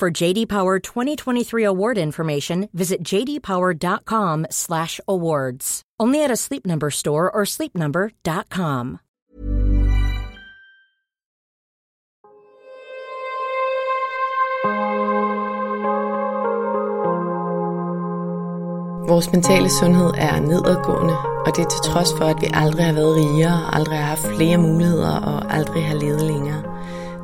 For JD Power 2023 award information, visit jdpower.com/awards. Only at a Sleep Number store or sleepnumber.com. Vores mentale sundhed er nedadgående, og det er til trods for, at vi aldrig har været rigere, aldrig har haft flere muligheder og aldrig har levet længere.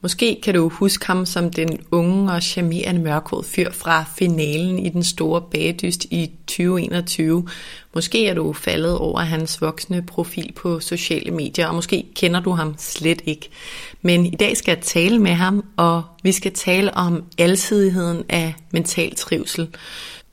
Måske kan du huske ham som den unge og charmerende mørkhårede fyr fra finalen i den store bagedyst i 2021. Måske er du faldet over hans voksne profil på sociale medier, og måske kender du ham slet ikke. Men i dag skal jeg tale med ham, og vi skal tale om alsidigheden af mental trivsel.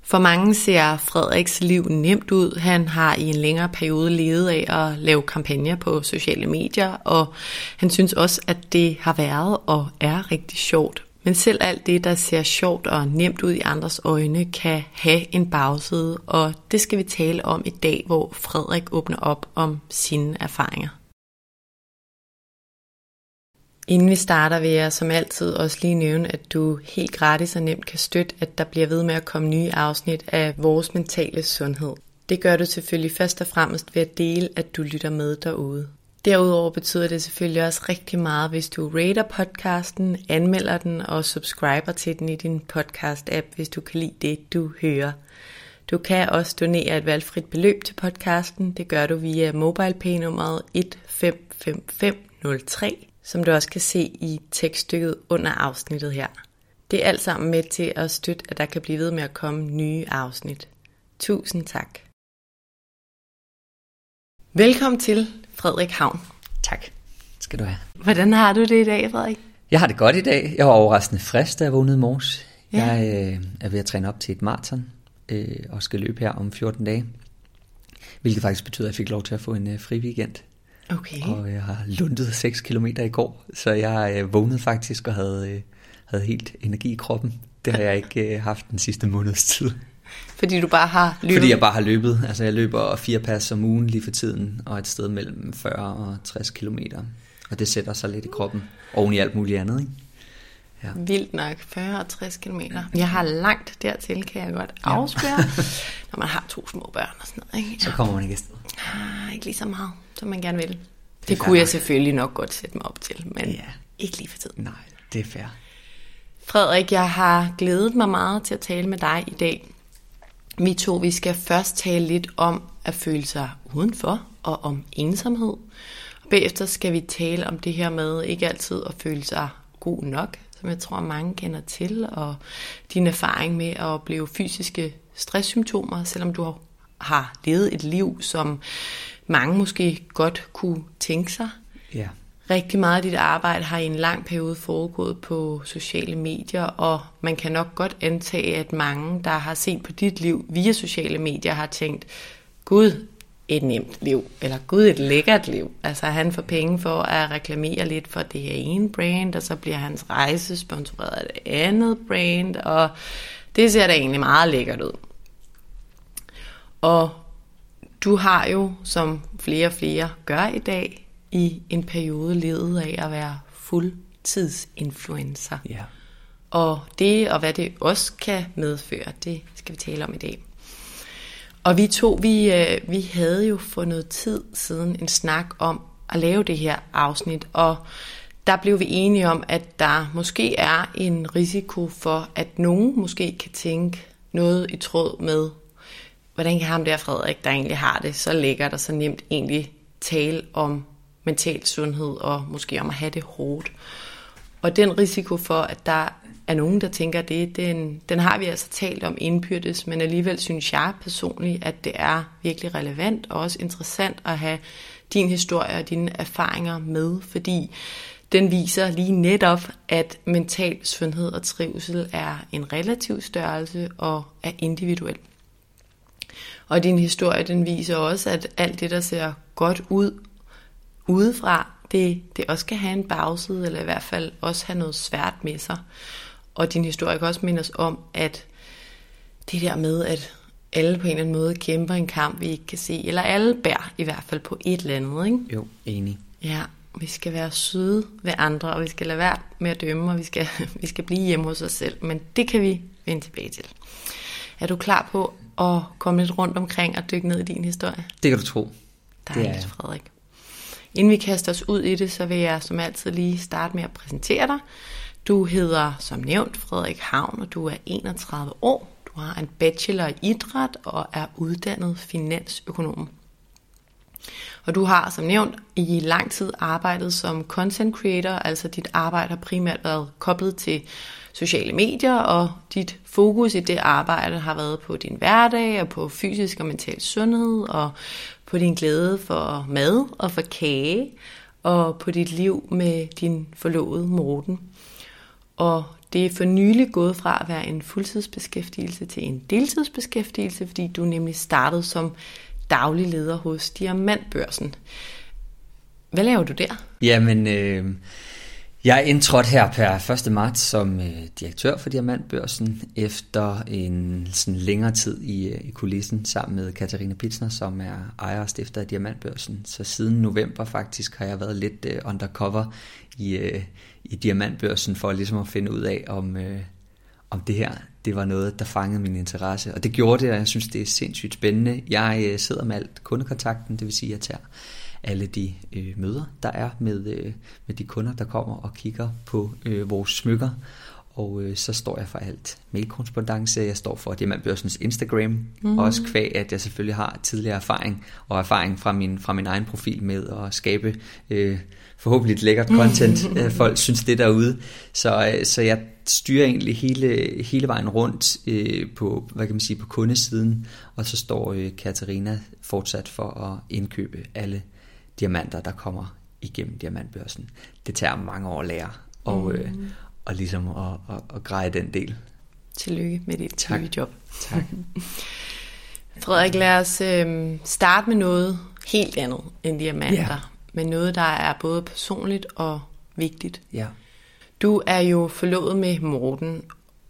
For mange ser Frederiks liv nemt ud. Han har i en længere periode levet af at lave kampagner på sociale medier, og han synes også, at det har været og er rigtig sjovt. Men selv alt det, der ser sjovt og nemt ud i andres øjne, kan have en bagside, og det skal vi tale om i dag, hvor Frederik åbner op om sine erfaringer. Inden vi starter, vil jeg som altid også lige nævne, at du helt gratis og nemt kan støtte, at der bliver ved med at komme nye afsnit af vores mentale sundhed. Det gør du selvfølgelig først og fremmest ved at dele, at du lytter med derude. Derudover betyder det selvfølgelig også rigtig meget, hvis du rater podcasten, anmelder den og subscriber til den i din podcast-app, hvis du kan lide det, du hører. Du kan også donere et valgfrit beløb til podcasten. Det gør du via MobilePay-nummeret 155503 som du også kan se i tekststykket under afsnittet her. Det er alt sammen med til at støtte, at der kan blive ved med at komme nye afsnit. Tusind tak. Velkommen til Frederik Havn. Tak skal du have. Hvordan har du det i dag, Frederik? Jeg har det godt i dag. Jeg var overraskende frisk, da jeg vågnede i morges. Ja. Jeg øh, er ved at træne op til et maraton øh, og skal løbe her om 14 dage. Hvilket faktisk betyder, at jeg fik lov til at få en øh, fri weekend. Okay. Og jeg har lundet 6 km i går, så jeg øh, vågnede faktisk og havde, øh, havde helt energi i kroppen. Det har jeg ikke øh, haft den sidste måneds tid. Fordi du bare har løbet? Fordi jeg bare har løbet. Altså jeg løber fire pas om ugen lige for tiden, og et sted mellem 40 og 60 km. Og det sætter sig lidt i kroppen, oven i alt muligt andet, ikke? Ja. Vildt nok, 40 og 60 km. Jeg har langt dertil, kan jeg godt afspøre, ja. når man har to små børn og sådan noget. Ikke? Så kommer man ikke afsted. Ah, ikke lige så meget, som man gerne vil. Det, det kunne jeg selvfølgelig nok godt sætte mig op til, men ja. ikke lige for tiden. Nej, det er fair. Frederik, jeg har glædet mig meget til at tale med dig i dag. Vi to, vi skal først tale lidt om at føle sig udenfor og om ensomhed. Og bagefter skal vi tale om det her med ikke altid at føle sig god nok, som jeg tror mange kender til, og din erfaring med at opleve fysiske stresssymptomer, selvom du har levet et liv, som mange måske godt kunne tænke sig. Ja. Rigtig meget af dit arbejde har i en lang periode foregået på sociale medier, og man kan nok godt antage, at mange, der har set på dit liv via sociale medier, har tænkt, Gud, et nemt liv, eller gud et lækkert liv. Altså han får penge for at reklamere lidt for det her ene brand, og så bliver hans rejse sponsoreret af et andet brand, og det ser da egentlig meget lækkert ud. Og du har jo, som flere og flere gør i dag, i en periode levet af at være fuldtidsinfluencer. Ja. Og det, og hvad det også kan medføre, det skal vi tale om i dag. Og vi to, vi, øh, vi havde jo for noget tid siden en snak om at lave det her afsnit, og der blev vi enige om, at der måske er en risiko for, at nogen måske kan tænke noget i tråd med, hvordan kan ham der Frederik, der egentlig har det så lækkert og så nemt, egentlig tale om mental sundhed og måske om at have det hårdt. Og den risiko for, at der er nogen, der tænker det, den, den har vi altså talt om indbyrdes, men alligevel synes jeg personligt, at det er virkelig relevant og også interessant at have din historie og dine erfaringer med, fordi den viser lige netop, at mental sundhed og trivsel er en relativ størrelse og er individuel. Og din historie, den viser også, at alt det, der ser godt ud udefra, det, det også kan have en bagside, eller i hvert fald også have noget svært med sig. Og din historie kan også minde os om, at det der med, at alle på en eller anden måde kæmper en kamp, vi ikke kan se, eller alle bærer i hvert fald på et eller andet, ikke? Jo, enig. Ja, vi skal være søde ved andre, og vi skal lade være med at dømme, og vi skal, vi skal blive hjemme hos os selv. Men det kan vi vende tilbage til. Er du klar på at komme lidt rundt omkring og dykke ned i din historie? Det kan du tro. Dejligt, det er Frederik. Inden vi kaster os ud i det, så vil jeg som altid lige starte med at præsentere dig. Du hedder som nævnt Frederik Havn, og du er 31 år. Du har en bachelor i idræt og er uddannet finansøkonom. Og du har som nævnt i lang tid arbejdet som content creator, altså dit arbejde har primært været koblet til sociale medier, og dit fokus i det arbejde har været på din hverdag og på fysisk og mental sundhed og på din glæde for mad og for kage og på dit liv med din forlovede Morten. Og det er for nylig gået fra at være en fuldtidsbeskæftigelse til en deltidsbeskæftigelse, fordi du nemlig startede som daglig leder hos Diamantbørsen. Hvad laver du der? Jamen, øh, jeg er indtrådt her per 1. marts som øh, direktør for Diamantbørsen, efter en sådan længere tid i, øh, i kulissen sammen med Katarina Pitsner, som er ejer og stifter af Diamantbørsen. Så siden november faktisk har jeg været lidt øh, undercover i, øh, i Diamantbørsen for ligesom at finde ud af, om, øh, om det her det var noget, der fangede min interesse. Og det gjorde det, og jeg synes, det er sindssygt spændende. Jeg øh, sidder med alt kundekontakten, det vil sige, at jeg tager alle de øh, møder, der er med, øh, med de kunder, der kommer og kigger på øh, vores smykker. Og øh, så står jeg for alt mailkorrespondence, jeg står for Diamantbørsens Instagram, mm. også kvæg, at jeg selvfølgelig har tidligere erfaring og erfaring fra min, fra min egen profil med at skabe øh, forhåbentlig lækkert content, øh, folk synes det derude. Så, øh, så jeg styrer egentlig hele, hele vejen rundt øh, på, hvad kan man sige, på kundesiden, og så står øh, Katarina fortsat for at indkøbe alle diamanter, der kommer igennem diamantbørsen. Det tager mange år at lære, og, mm. øh, og ligesom at, at, at greje den del. Tillykke med dit tak. nye job. Tak. Frederik, lad os øh, starte med noget helt andet end diamanter. Yeah. Men noget, der er både personligt og vigtigt. Ja. Yeah. Du er jo forlovet med Morten,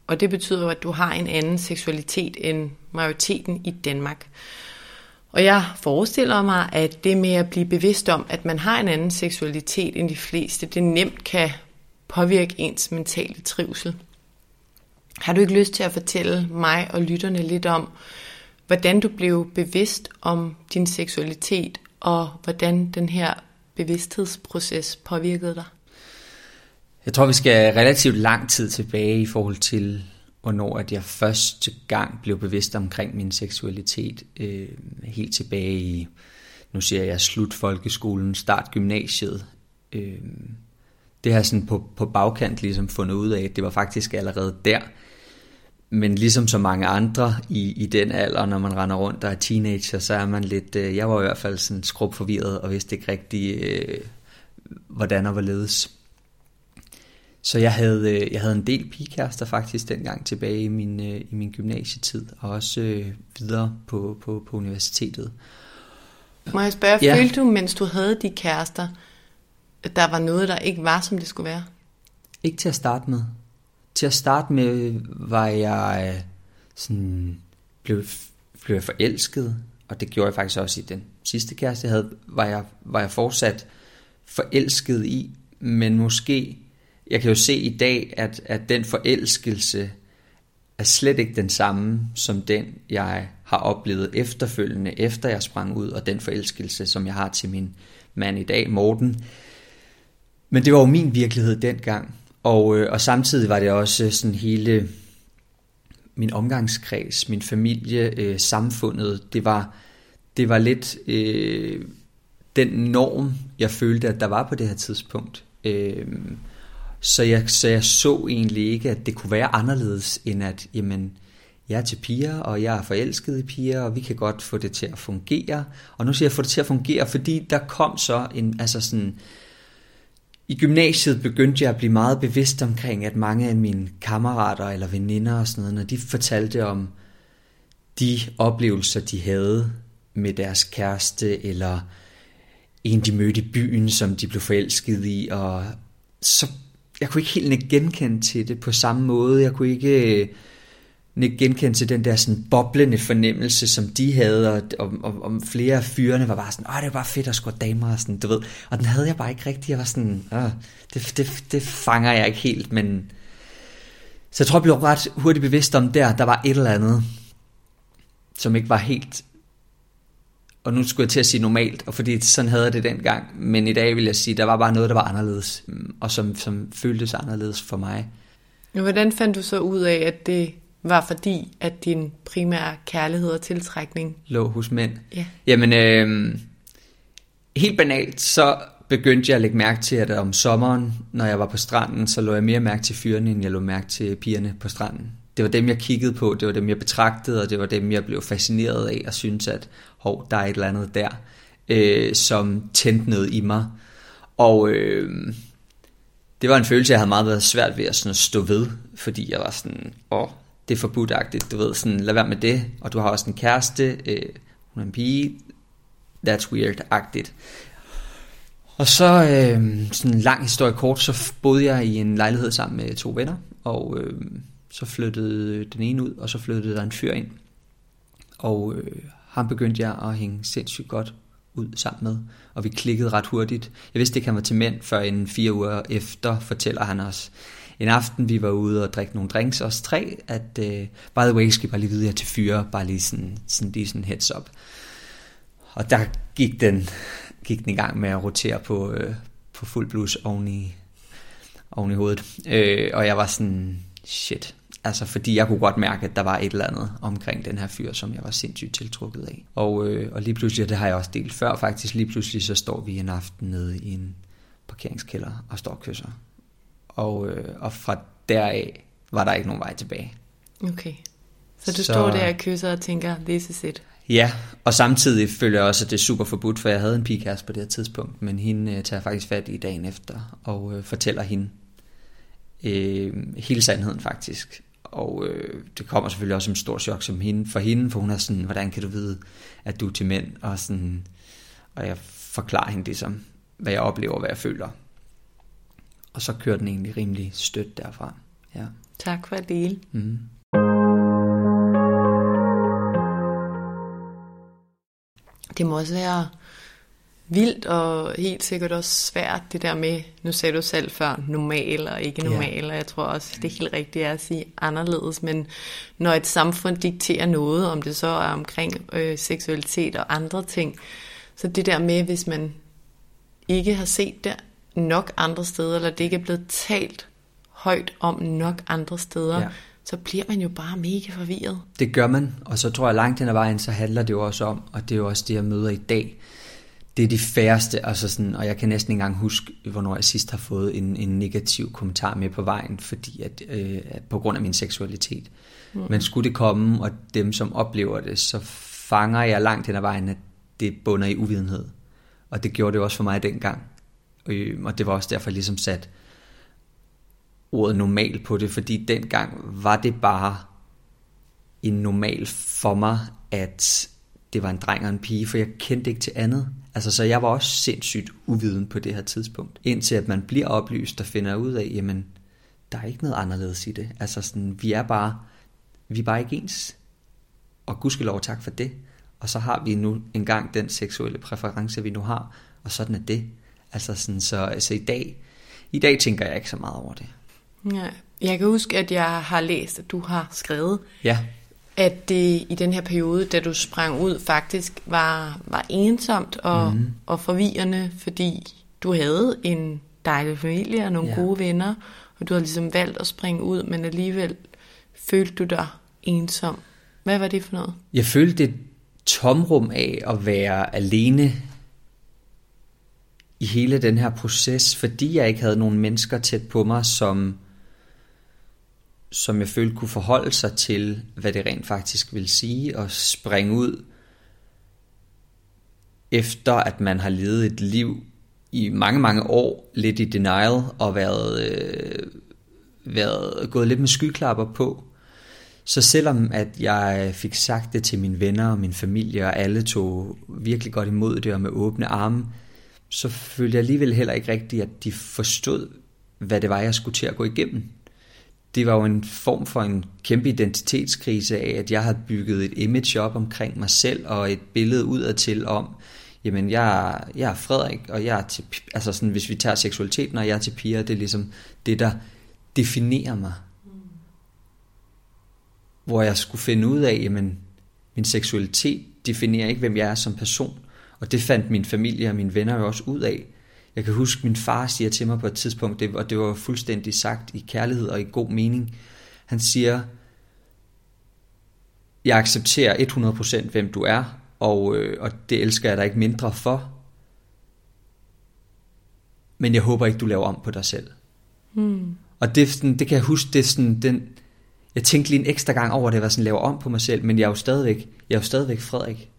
og det betyder jo, at du har en anden seksualitet end majoriteten i Danmark. Og jeg forestiller mig, at det med at blive bevidst om, at man har en anden seksualitet end de fleste, det nemt kan påvirke ens mentale trivsel. Har du ikke lyst til at fortælle mig og lytterne lidt om, hvordan du blev bevidst om din seksualitet, og hvordan den her bevidsthedsproces påvirkede dig? Jeg tror, vi skal relativt lang tid tilbage i forhold til hvornår at jeg første gang blev bevidst omkring min seksualitet, øh, helt tilbage i, nu siger jeg, slut folkeskolen, start gymnasiet. Øh, det har jeg sådan på, på bagkant ligesom fundet ud af, at det var faktisk allerede der. Men ligesom så mange andre i, i den alder, når man render rundt og er teenager, så er man lidt, øh, jeg var i hvert fald sådan skrub forvirret og vidste ikke rigtig, øh, hvordan og hvorledes. Så jeg havde, øh, jeg havde en del pigekærester faktisk dengang tilbage i min, øh, i min gymnasietid, og også øh, videre på, på, på universitetet. Må jeg spørge, ja. følte du, mens du havde de kærester, at der var noget, der ikke var, som det skulle være? Ikke til at starte med. Til at starte med var jeg øh, sådan, blev, blev jeg forelsket, og det gjorde jeg faktisk også i den sidste kæreste, jeg havde, var jeg, var jeg fortsat forelsket i, men måske, jeg kan jo se i dag, at, at den forelskelse er slet ikke den samme, som den, jeg har oplevet efterfølgende, efter jeg sprang ud, og den forelskelse, som jeg har til min mand i dag, Morten. Men det var jo min virkelighed dengang, og, øh, og samtidig var det også sådan hele min omgangskreds, min familie, øh, samfundet, det var, det var lidt øh, den norm, jeg følte, at der var på det her tidspunkt. Øh, så, jeg, så jeg så egentlig ikke, at det kunne være anderledes, end at, jamen, jeg er til piger, og jeg er forelsket i piger, og vi kan godt få det til at fungere. Og nu siger jeg få det til at fungere, fordi der kom så en, altså sådan, i gymnasiet begyndte jeg at blive meget bevidst omkring, at mange af mine kammerater eller veninder og sådan noget, når de fortalte om de oplevelser, de havde med deres kæreste, eller en, de mødte i byen, som de blev forelsket i, og så jeg kunne ikke helt genkende til det på samme måde. Jeg kunne ikke øh, genkende til den der sådan boblende fornemmelse, som de havde, og om, om, flere af fyrene var bare sådan, åh, det var bare fedt at score damer, og sådan, du ved. Og den havde jeg bare ikke rigtig. Jeg var sådan, åh, det, det, det fanger jeg ikke helt, men... Så jeg tror, jeg blev ret hurtigt bevidst om der, der var et eller andet, som ikke var helt og nu skulle jeg til at sige normalt, og fordi sådan havde jeg det dengang, men i dag vil jeg sige, der var bare noget, der var anderledes, mm, og som, som føltes anderledes for mig. Hvordan fandt du så ud af, at det var fordi, at din primære kærlighed og tiltrækning lå hos mænd? Ja. Jamen, øh, helt banalt, så begyndte jeg at lægge mærke til, at om sommeren, når jeg var på stranden, så lå jeg mere mærke til fyrene, end jeg lå mærke til pigerne på stranden det var dem, jeg kiggede på, det var dem, jeg betragtede, og det var dem, jeg blev fascineret af, og syntes, at hov, der er et eller andet der, øh, som tændte noget i mig. Og øh, det var en følelse, jeg havde meget været svært ved at, sådan at stå ved, fordi jeg var sådan, åh, det er forbudagtigt, du ved, sådan, lad være med det, og du har også en kæreste, øh, hun er en pige, that's weird-agtigt. Og så, øh, sådan en lang historie kort, så boede jeg i en lejlighed sammen med to venner, og øh, så flyttede den ene ud, og så flyttede der en fyr ind. Og øh, ham begyndte jeg at hænge sindssygt godt ud sammen med, og vi klikkede ret hurtigt. Jeg vidste ikke, han var til mænd, før en fire uger efter fortæller han os, en aften, vi var ude og drikke nogle drinks, os tre, at øh, by the way, skal bare lige vide jer til fyre, bare lige sådan, sådan, lige sådan heads up. Og der gik den, gik den i gang med at rotere på, øh, på fuld blus oven i, oven i hovedet. Øh, og jeg var sådan, shit, Altså fordi jeg kunne godt mærke, at der var et eller andet omkring den her fyr, som jeg var sindssygt tiltrukket af. Og, øh, og lige pludselig, det har jeg også delt før faktisk, lige pludselig så står vi en aften nede i en parkeringskælder og står og kysser. Og, øh, og fra deraf var der ikke nogen vej tilbage. Okay. Så du så, står der og kysser og tænker, this is it. Ja, og samtidig føler jeg også, at det er super forbudt, for jeg havde en pigekæreste på det her tidspunkt, men hende øh, tager faktisk fat i dagen efter og øh, fortæller hende øh, hele sandheden faktisk. Og øh, det kommer selvfølgelig også som en stor chok som hende, for hende, for hun er sådan, hvordan kan du vide, at du er til mænd? Og, sådan, og jeg forklarer hende ligesom, hvad jeg oplever, hvad jeg føler. Og så kører den egentlig rimelig stødt derfra. Ja. Tak for at dele. Mm. Det må også være vildt og helt sikkert også svært, det der med, nu sagde du selv før, normal og ikke normal, ja. og jeg tror også, det er helt rigtigt at sige anderledes, men når et samfund dikterer noget, om det så er omkring øh, seksualitet og andre ting, så det der med, hvis man ikke har set det nok andre steder, eller det ikke er blevet talt højt om nok andre steder, ja. så bliver man jo bare mega forvirret. Det gør man, og så tror jeg langt hen ad vejen, så handler det jo også om, og det er jo også det, jeg møder i dag, det er de færreste, altså sådan, og jeg kan næsten ikke engang huske, hvornår jeg sidst har fået en, en negativ kommentar med på vejen, fordi at, øh, at på grund af min seksualitet. Mm. Men skulle det komme, og dem som oplever det, så fanger jeg langt hen ad vejen, at det bunder i uvidenhed. Og det gjorde det også for mig dengang. Og, og det var også derfor, jeg ligesom sat ordet normal på det, fordi dengang var det bare en normal for mig, at det var en dreng og en pige, for jeg kendte ikke til andet. Altså, så jeg var også sindssygt uviden på det her tidspunkt. Indtil at man bliver oplyst og finder ud af, jamen, der er ikke noget anderledes i det. Altså, sådan, vi er bare, vi er bare ikke ens. Og gudskelov tak for det. Og så har vi nu engang den seksuelle præference, vi nu har, og sådan er det. Altså sådan, så altså i dag, i dag tænker jeg ikke så meget over det. Ja. Jeg kan huske, at jeg har læst, at du har skrevet, ja. At det i den her periode, da du sprang ud, faktisk var, var ensomt og, mm. og forvirrende, fordi du havde en dejlig familie og nogle ja. gode venner, og du havde ligesom valgt at springe ud, men alligevel følte du dig ensom. Hvad var det for noget? Jeg følte det tomrum af at være alene i hele den her proces, fordi jeg ikke havde nogen mennesker tæt på mig, som, som jeg følte kunne forholde sig til, hvad det rent faktisk vil sige, at springe ud efter at man har levet et liv i mange, mange år, lidt i denial, og været, øh, været gået lidt med skyklapper på. Så selvom at jeg fik sagt det til mine venner og min familie, og alle tog virkelig godt imod det og med åbne arme, så følte jeg alligevel heller ikke rigtigt, at de forstod, hvad det var, jeg skulle til at gå igennem. Det var jo en form for en kæmpe identitetskrise af, at jeg havde bygget et image op omkring mig selv, og et billede udadtil om, jamen jeg, jeg er Frederik, og jeg er til, altså sådan, hvis vi tager seksualiteten, og jeg er til piger, det er ligesom det, der definerer mig. Hvor jeg skulle finde ud af, jamen min seksualitet definerer ikke, hvem jeg er som person. Og det fandt min familie og mine venner jo også ud af. Jeg kan huske, min far siger til mig på et tidspunkt, det, og det var fuldstændig sagt i kærlighed og i god mening. Han siger, jeg accepterer 100% hvem du er, og, øh, og det elsker jeg dig ikke mindre for. Men jeg håber ikke, du laver om på dig selv. Mm. Og det, sådan, det kan jeg huske, det er sådan, den, jeg tænkte lige en ekstra gang over, det var sådan, laver om på mig selv, men jeg er jo stadigvæk, jeg er jo stadigvæk Frederik.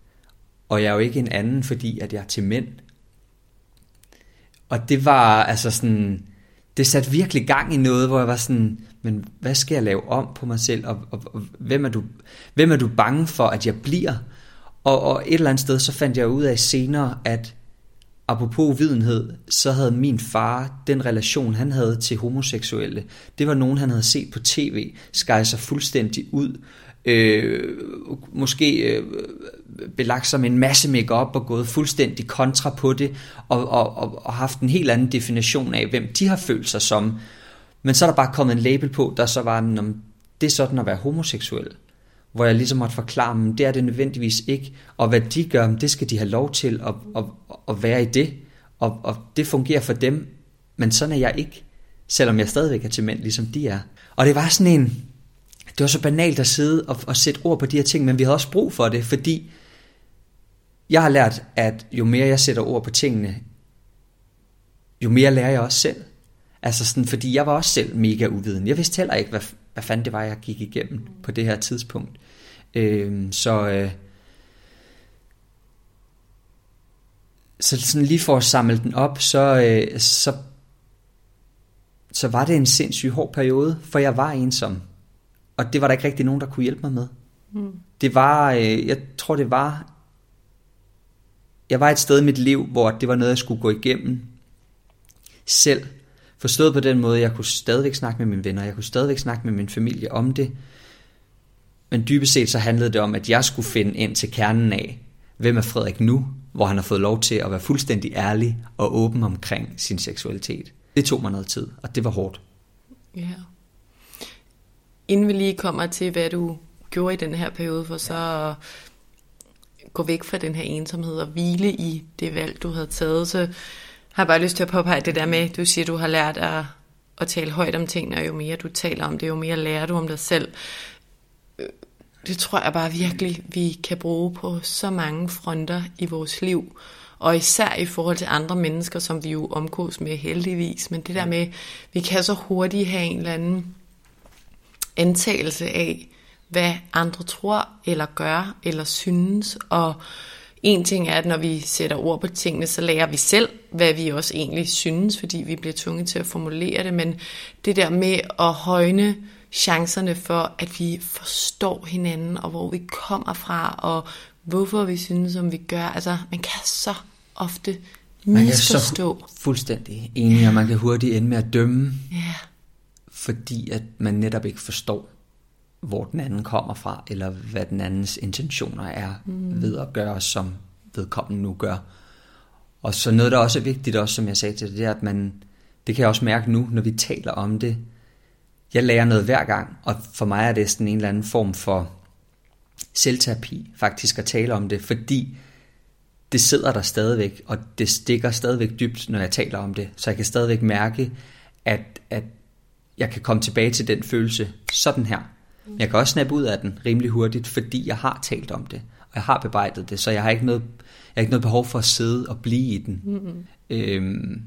Og jeg er jo ikke en anden, fordi at jeg er til mænd. Og det var altså sådan, det satte virkelig gang i noget, hvor jeg var sådan, men hvad skal jeg lave om på mig selv, og, og, og hvem, er du, hvem er du bange for, at jeg bliver? Og, og et eller andet sted, så fandt jeg ud af senere, at apropos videnhed, så havde min far, den relation han havde til homoseksuelle, det var nogen, han havde set på tv, skejede sig fuldstændig ud, øh, måske øh, belagt som en masse makeup og gået fuldstændig kontra på det, og, og, og, og haft en helt anden definition af, hvem de har følt sig som. Men så er der bare kommet en label på, der så var, om det er sådan at være homoseksuel. Hvor jeg ligesom måtte forklare dem, det er det nødvendigvis ikke, og hvad de gør, det skal de have lov til at, at, at være i det, og, og det fungerer for dem, men sådan er jeg ikke, selvom jeg stadigvæk er til mænd, ligesom de er. Og det var sådan en, det var så banalt at sidde og, og sætte ord på de her ting, men vi havde også brug for det, fordi jeg har lært, at jo mere jeg sætter ord på tingene, jo mere lærer jeg også selv. Altså sådan, fordi jeg var også selv mega uviden. Jeg vidste heller ikke, hvad, hvad fanden det var, jeg gik igennem på det her tidspunkt. Øh, så, øh, så sådan lige for at samle den op, så, øh, så, så var det en sindssygt hård periode, for jeg var ensom. Og det var der ikke rigtig nogen, der kunne hjælpe mig med. Mm. Det var, øh, jeg tror det var, jeg var et sted i mit liv, hvor det var noget, jeg skulle gå igennem selv. Forstået på den måde, jeg kunne stadigvæk snakke med mine venner, jeg kunne stadigvæk snakke med min familie om det. Men dybest set så handlede det om, at jeg skulle finde ind til kernen af, hvem er Frederik nu, hvor han har fået lov til at være fuldstændig ærlig og åben omkring sin seksualitet. Det tog mig noget tid, og det var hårdt. Ja. Yeah. Inden vi lige kommer til, hvad du gjorde i den her periode, for så at gå væk fra den her ensomhed og hvile i det valg, du havde taget, så har jeg bare lyst til at påpege det der med, du siger, du har lært at, at tale højt om tingene, og jo mere du taler om det, jo mere lærer du om dig selv. Det tror jeg bare virkelig, vi kan bruge på så mange fronter i vores liv, og især i forhold til andre mennesker, som vi jo omgås med heldigvis, men det der med, vi kan så hurtigt have en eller anden antagelse af, hvad andre tror, eller gør, eller synes. Og en ting er, at når vi sætter ord på tingene, så lærer vi selv, hvad vi også egentlig synes, fordi vi bliver tvunget til at formulere det. Men det der med at højne chancerne for, at vi forstår hinanden, og hvor vi kommer fra, og hvorfor vi synes, som vi gør. Altså, man kan så ofte Man kan så fuldstændig enig, og man kan hurtigt ende med at dømme, Ja, fordi at man netop ikke forstår, hvor den anden kommer fra, eller hvad den andens intentioner er mm. ved at gøre, som vedkommende nu gør. Og så noget, der også er vigtigt, også som jeg sagde til dig, det er, at man, det kan jeg også mærke nu, når vi taler om det. Jeg lærer noget hver gang, og for mig er det sådan en eller anden form for selvterapi, faktisk at tale om det, fordi det sidder der stadigvæk, og det stikker stadigvæk dybt, når jeg taler om det. Så jeg kan stadigvæk mærke, at, at jeg kan komme tilbage til den følelse sådan her. Men jeg kan også snappe ud af den rimelig hurtigt, fordi jeg har talt om det, og jeg har bebrejdet det, så jeg har ikke noget, jeg har ikke noget behov for at sidde og blive i den. Mm-hmm. Øhm,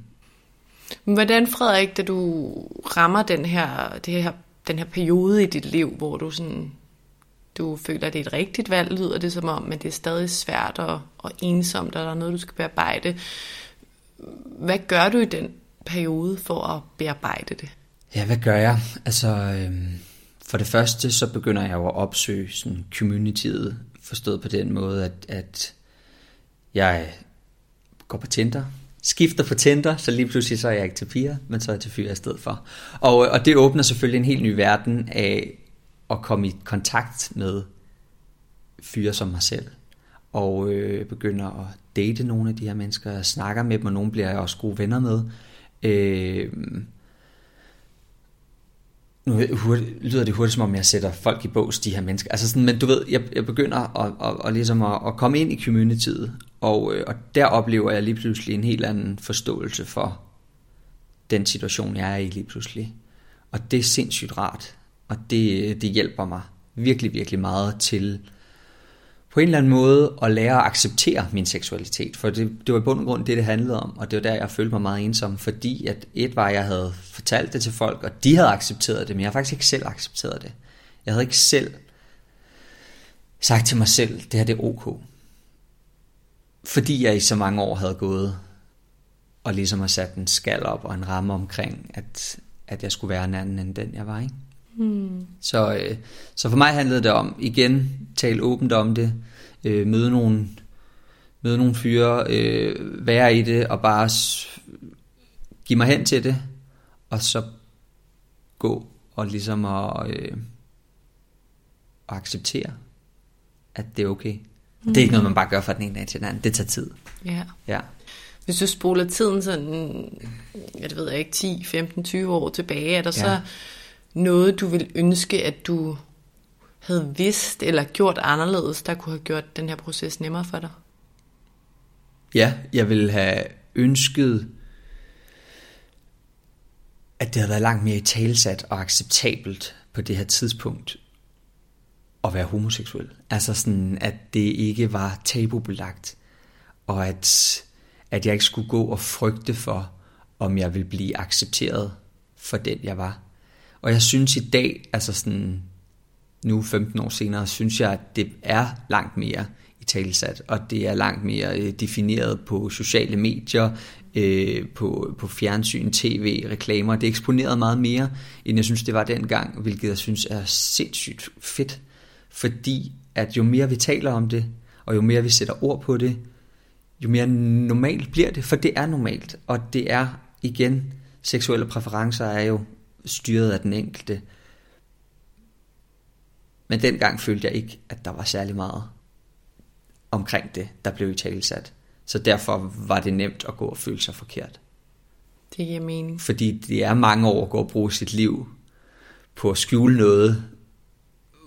Men hvordan, Frederik, da du rammer den her, det her, den her periode i dit liv, hvor du sådan, du føler, at det er et rigtigt valg, lyder det som om, men det er stadig svært og, og ensomt, og der er noget, du skal bearbejde. Hvad gør du i den periode for at bearbejde det? Ja, hvad gør jeg? Altså, øhm, for det første, så begynder jeg jo at opsøge sådan communityet, forstået på den måde, at, at jeg går på Tinder, skifter på Tinder, så lige pludselig så er jeg ikke til piger, men så er jeg til fyre i stedet for. Og, øh, og det åbner selvfølgelig en helt ny verden af at komme i kontakt med fyre som mig selv. Og øh, begynder at date nogle af de her mennesker, jeg snakker med dem, og nogle bliver jeg også gode venner med. Øh, nu hurtigt, lyder det hurtigt, som om jeg sætter folk i bås, de her mennesker. Altså sådan, men du ved, jeg, jeg begynder at, at, at, ligesom at, at komme ind i communityet, og, øh, og der oplever jeg lige pludselig en helt anden forståelse for den situation, jeg er i lige pludselig. Og det er sindssygt rart, og det, øh, det hjælper mig virkelig, virkelig meget til på en eller anden måde at lære at acceptere min seksualitet. For det, det var i bund og grund det, det handlede om, og det var der, jeg følte mig meget ensom, fordi at et var, at jeg havde fortalt det til folk, og de havde accepteret det, men jeg har faktisk ikke selv accepteret det. Jeg havde ikke selv sagt til mig selv, det her det er ok. Fordi jeg i så mange år havde gået og ligesom har sat en skal op og en ramme omkring, at, at jeg skulle være en anden end den, jeg var. Ikke? Hmm. Så, øh, så for mig handlede det om, igen, tale åbent om det, øh, møde nogle, møde nogle fyre, øh, være i det, og bare give mig hen til det, og så gå og ligesom at, øh, at acceptere, at det er okay. Mm. Det er ikke noget, man bare gør fra den ene dag til den anden. Det tager tid. Ja. Ja. Hvis du spoler tiden sådan, jeg ved ikke, 10, 15, 20 år tilbage, er der. Ja. så noget, du vil ønske, at du havde vidst eller gjort anderledes, der kunne have gjort den her proces nemmere for dig? Ja, jeg ville have ønsket, at det havde været langt mere i talsat og acceptabelt på det her tidspunkt at være homoseksuel. Altså sådan, at det ikke var tabubelagt, og at, at jeg ikke skulle gå og frygte for, om jeg ville blive accepteret for den, jeg var. Og jeg synes i dag, altså sådan, nu 15 år senere, synes jeg, at det er langt mere i talesat, og det er langt mere øh, defineret på sociale medier, øh, på, på fjernsyn, tv, reklamer. Det er eksponeret meget mere, end jeg synes, det var dengang, hvilket jeg synes er sindssygt fedt. Fordi at jo mere vi taler om det, og jo mere vi sætter ord på det, jo mere normalt bliver det, for det er normalt, og det er igen, seksuelle præferencer er jo styret af den enkelte. Men dengang følte jeg ikke, at der var særlig meget omkring det, der blev i talesat. Så derfor var det nemt at gå og føle sig forkert. Det giver mening. Fordi det er mange år at gå og bruge sit liv på at skjule noget,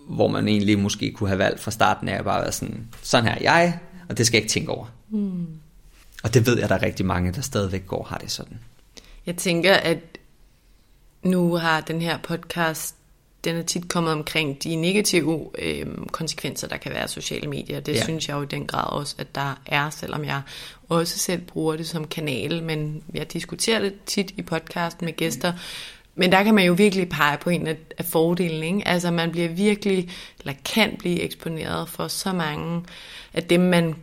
hvor man egentlig måske kunne have valgt fra starten af at bare være sådan, sådan her er jeg, og det skal jeg ikke tænke over. Mm. Og det ved jeg, der er rigtig mange, der stadigvæk går har det sådan. Jeg tænker, at nu har den her podcast, den er tit kommet omkring de negative øh, konsekvenser, der kan være af sociale medier. Det Ja. synes jeg jo i den grad også, at der er, selvom jeg også selv bruger det som kanal, men jeg diskuterer det tit i podcasten med gæster. Men der kan man jo virkelig pege på en af, af fordelen, ikke? Altså man bliver virkelig, eller kan blive eksponeret for så mange af dem, man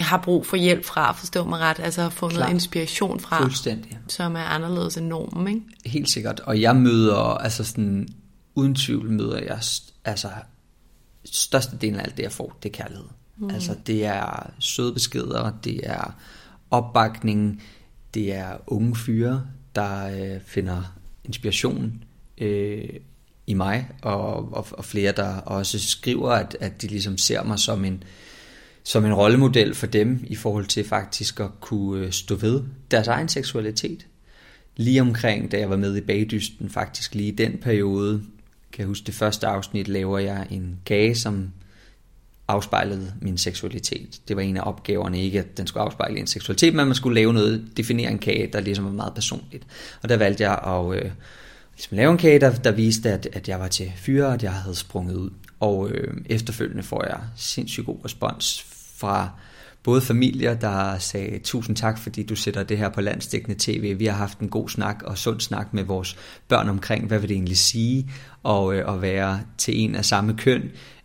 har brug for hjælp fra, forstå mig ret, altså at få noget Klart. inspiration fra, Fuldstændig. som er anderledes end normen, ikke? Helt sikkert. Og jeg møder, altså sådan, uden tvivl møder jeg, altså, størstedelen af alt det, jeg får, det er kærlighed. Mm. Altså det er søde beskeder, det er opbakning, det er unge fyre, der øh, finder inspiration øh, i mig, og, og, og flere, der også skriver, at, at de ligesom ser mig som en, som en rollemodel for dem, i forhold til faktisk at kunne øh, stå ved deres egen seksualitet. Lige omkring, da jeg var med i bagdysten, faktisk lige i den periode, kan jeg huske det første afsnit, laver jeg en kage, som afspejlede min seksualitet. Det var en af opgaverne, ikke at den skulle afspejle en seksualitet, men man skulle lave noget, definere en kage, der ligesom var meget personligt. Og der valgte jeg at øh, ligesom lave en kage, der, der viste, at, at jeg var til fyre, at jeg havde sprunget ud. Og øh, efterfølgende får jeg sindssygt god respons fra både familier, der sagde tusind tak, fordi du sætter det her på landstækkende tv. Vi har haft en god snak og sund snak med vores børn omkring, hvad vil det egentlig sige at, øh, at være til en af samme køn.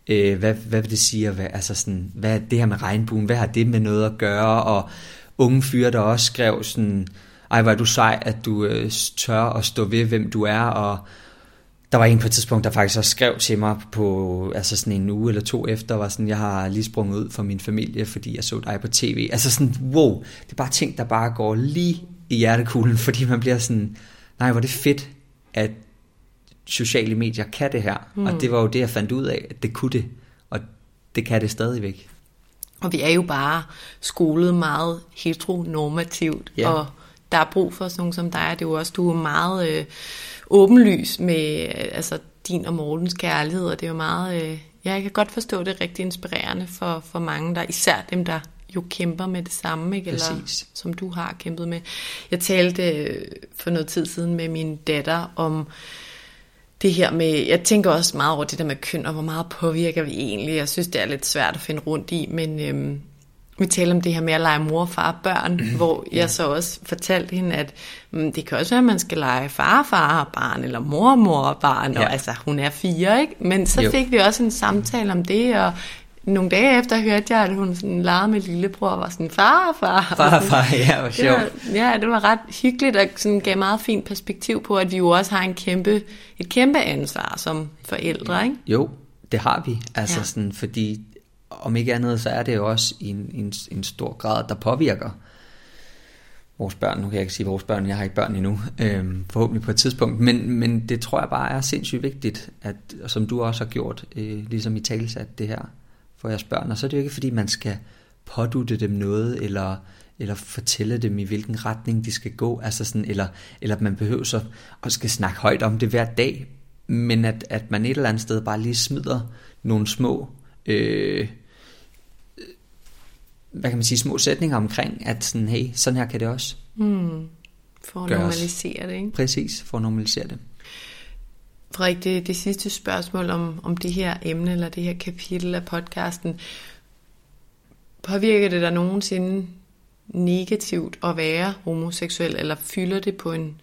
Øh, hvad, hvad vil det sige Hvad, altså sådan, hvad er det her med regnbuen, hvad har det med noget at gøre, og unge fyre, der også skrev sådan, ej hvor er du sej, at du øh, tør at stå ved, hvem du er, og der var en på et tidspunkt, der faktisk også skrev til mig på altså sådan en uge eller to efter, var sådan, jeg har lige sprunget ud fra min familie, fordi jeg så dig på tv. Altså sådan, wow, det er bare ting, der bare går lige i hjertekuglen, fordi man bliver sådan, nej, hvor er det fedt, at sociale medier kan det her. Mm. Og det var jo det, jeg fandt ud af, at det kunne det. Og det kan det stadigvæk. Og vi er jo bare skolet meget heteronormativt, ja. og der er brug for sådan nogen som dig, det er jo også, du er meget øh, åbenlys med øh, altså, din og Mortens kærlighed, og det er jo meget, øh, ja, jeg kan godt forstå det er rigtig inspirerende for, for mange, der især dem, der jo kæmper med det samme, ikke? eller Præcis. som du har kæmpet med. Jeg talte øh, for noget tid siden med min datter om det her med, jeg tænker også meget over det der med køn, og hvor meget påvirker vi egentlig. Jeg synes, det er lidt svært at finde rundt i, men øhm, vi taler om det her med at lege mor, far og børn, mm, hvor jeg ja. så også fortalte hende, at mm, det kan også være, at man skal lege far, far og barn, eller mor, mor og barn, ja. og altså hun er fire, ikke? Men så jo. fik vi også en samtale om det, og nogle dage efter hørte jeg, at hun sådan legede med lillebror og var sådan, far, far. Far, far, ja, hvor sjovt. Ja, det var ret hyggeligt og sådan gav meget fint perspektiv på, at vi jo også har en kæmpe, et kæmpe ansvar som forældre, ikke? Jo, det har vi. Altså ja. sådan, fordi om ikke andet, så er det jo også en, en, en stor grad, der påvirker vores børn. Nu kan jeg ikke sige vores børn, jeg har ikke børn endnu, øhm, forhåbentlig på et tidspunkt, men, men det tror jeg bare er sindssygt vigtigt, at, som du også har gjort, øh, ligesom i talesat det her, for jeres børn. Og så er det jo ikke, fordi man skal pådutte dem noget, eller, eller fortælle dem, i hvilken retning de skal gå, altså sådan, eller, eller at man behøver så at skal snakke højt om det hver dag, men at, at man et eller andet sted bare lige smider nogle små, øh, hvad kan man sige, små sætninger omkring, at sådan, hey, sådan her kan det også mm. For at normalisere det, ikke? Præcis, for at normalisere det. Frederik, det, det sidste spørgsmål om, om det her emne, eller det her kapitel af podcasten. Påvirker det dig nogensinde negativt at være homoseksuel, eller fylder det på en,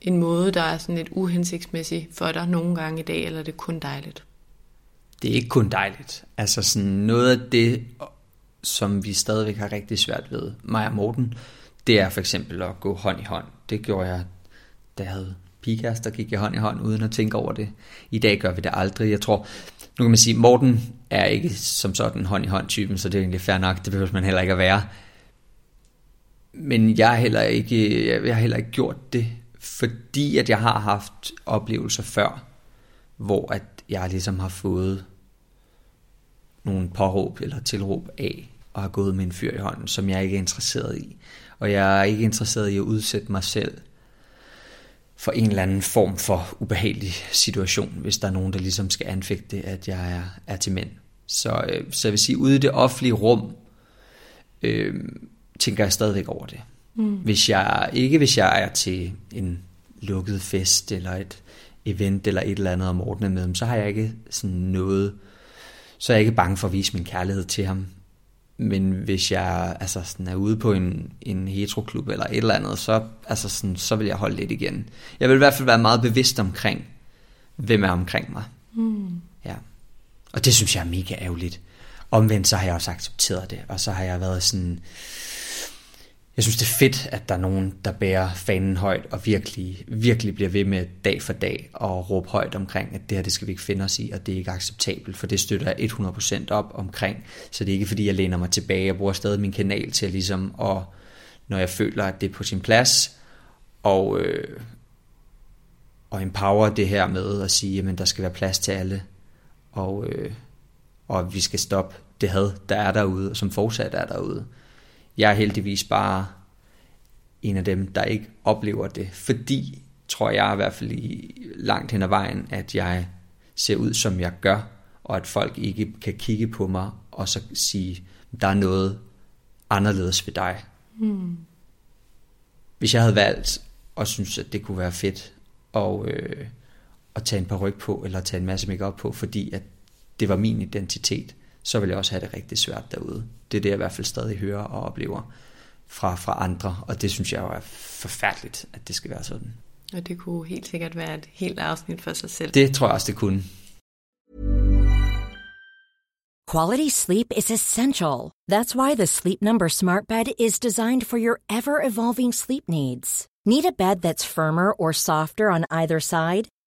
en måde, der er sådan lidt uhensigtsmæssig for dig nogle gange i dag, eller er det kun dejligt? Det er ikke kun dejligt. Altså sådan noget af det, som vi stadigvæk har rigtig svært ved, mig og Morten, det er for eksempel at gå hånd i hånd. Det gjorde jeg, da jeg havde der gik jeg hånd i hånd uden at tænke over det. I dag gør vi det aldrig. Jeg tror, nu kan man sige, Morten er ikke som sådan hånd i hånd typen, så det er egentlig fair nok, det behøver man heller ikke at være. Men jeg har heller ikke, jeg har heller ikke gjort det, fordi at jeg har haft oplevelser før, hvor at jeg ligesom har fået nogle påråb eller tilråb af, og har gået med en fyr i hånden, som jeg ikke er interesseret i. Og jeg er ikke interesseret i at udsætte mig selv for en eller anden form for ubehagelig situation, hvis der er nogen, der ligesom skal anfægte, at jeg er, er til mænd. Så, øh, så jeg vil sige, ude i det offentlige rum, øh, tænker jeg stadigvæk over det. Mm. Hvis jeg, ikke hvis jeg er til en lukket fest, eller et event, eller et eller andet om ordnet med dem, så har jeg ikke sådan noget, så er jeg ikke bange for at vise min kærlighed til ham. Men hvis jeg altså sådan er ude på en, en heteroklub eller et eller andet, så, altså sådan, så vil jeg holde lidt igen. Jeg vil i hvert fald være meget bevidst omkring, hvem er omkring mig. Mm. Ja. Og det synes jeg er mega ærgerligt. Omvendt så har jeg også accepteret det, og så har jeg været sådan, jeg synes, det er fedt, at der er nogen, der bærer fanen højt og virkelig, virkelig bliver ved med dag for dag og råbe højt omkring, at det her, det skal vi ikke finde os i, og det er ikke acceptabelt, for det støtter jeg 100% op omkring. Så det er ikke, fordi jeg læner mig tilbage. Jeg bruger stadig min kanal til ligesom at, når jeg føler, at det er på sin plads, og, øh, og empower det her med at sige, at der skal være plads til alle, og, øh, og vi skal stoppe det had, der er derude, og som fortsat er derude. Jeg er heldigvis bare en af dem, der ikke oplever det, fordi, tror jeg i hvert fald i langt hen ad vejen, at jeg ser ud, som jeg gør, og at folk ikke kan kigge på mig og så sige, der er noget anderledes ved dig. Mm. Hvis jeg havde valgt og synes, at det kunne være fedt og, øh, at tage en par ryg på, eller tage en masse makeup på, fordi at det var min identitet, så vil jeg også have det rigtig svært derude. Det er det, jeg i hvert fald stadig hører og oplever fra, fra andre, og det synes jeg jo er forfærdeligt, at det skal være sådan. Og det kunne helt sikkert være et helt afsnit for sig selv. Det tror jeg også, det kunne. Quality sleep is essential. That's why the Sleep Number smart bed is designed for your ever-evolving sleep needs. Need a bed that's firmer or softer on either side?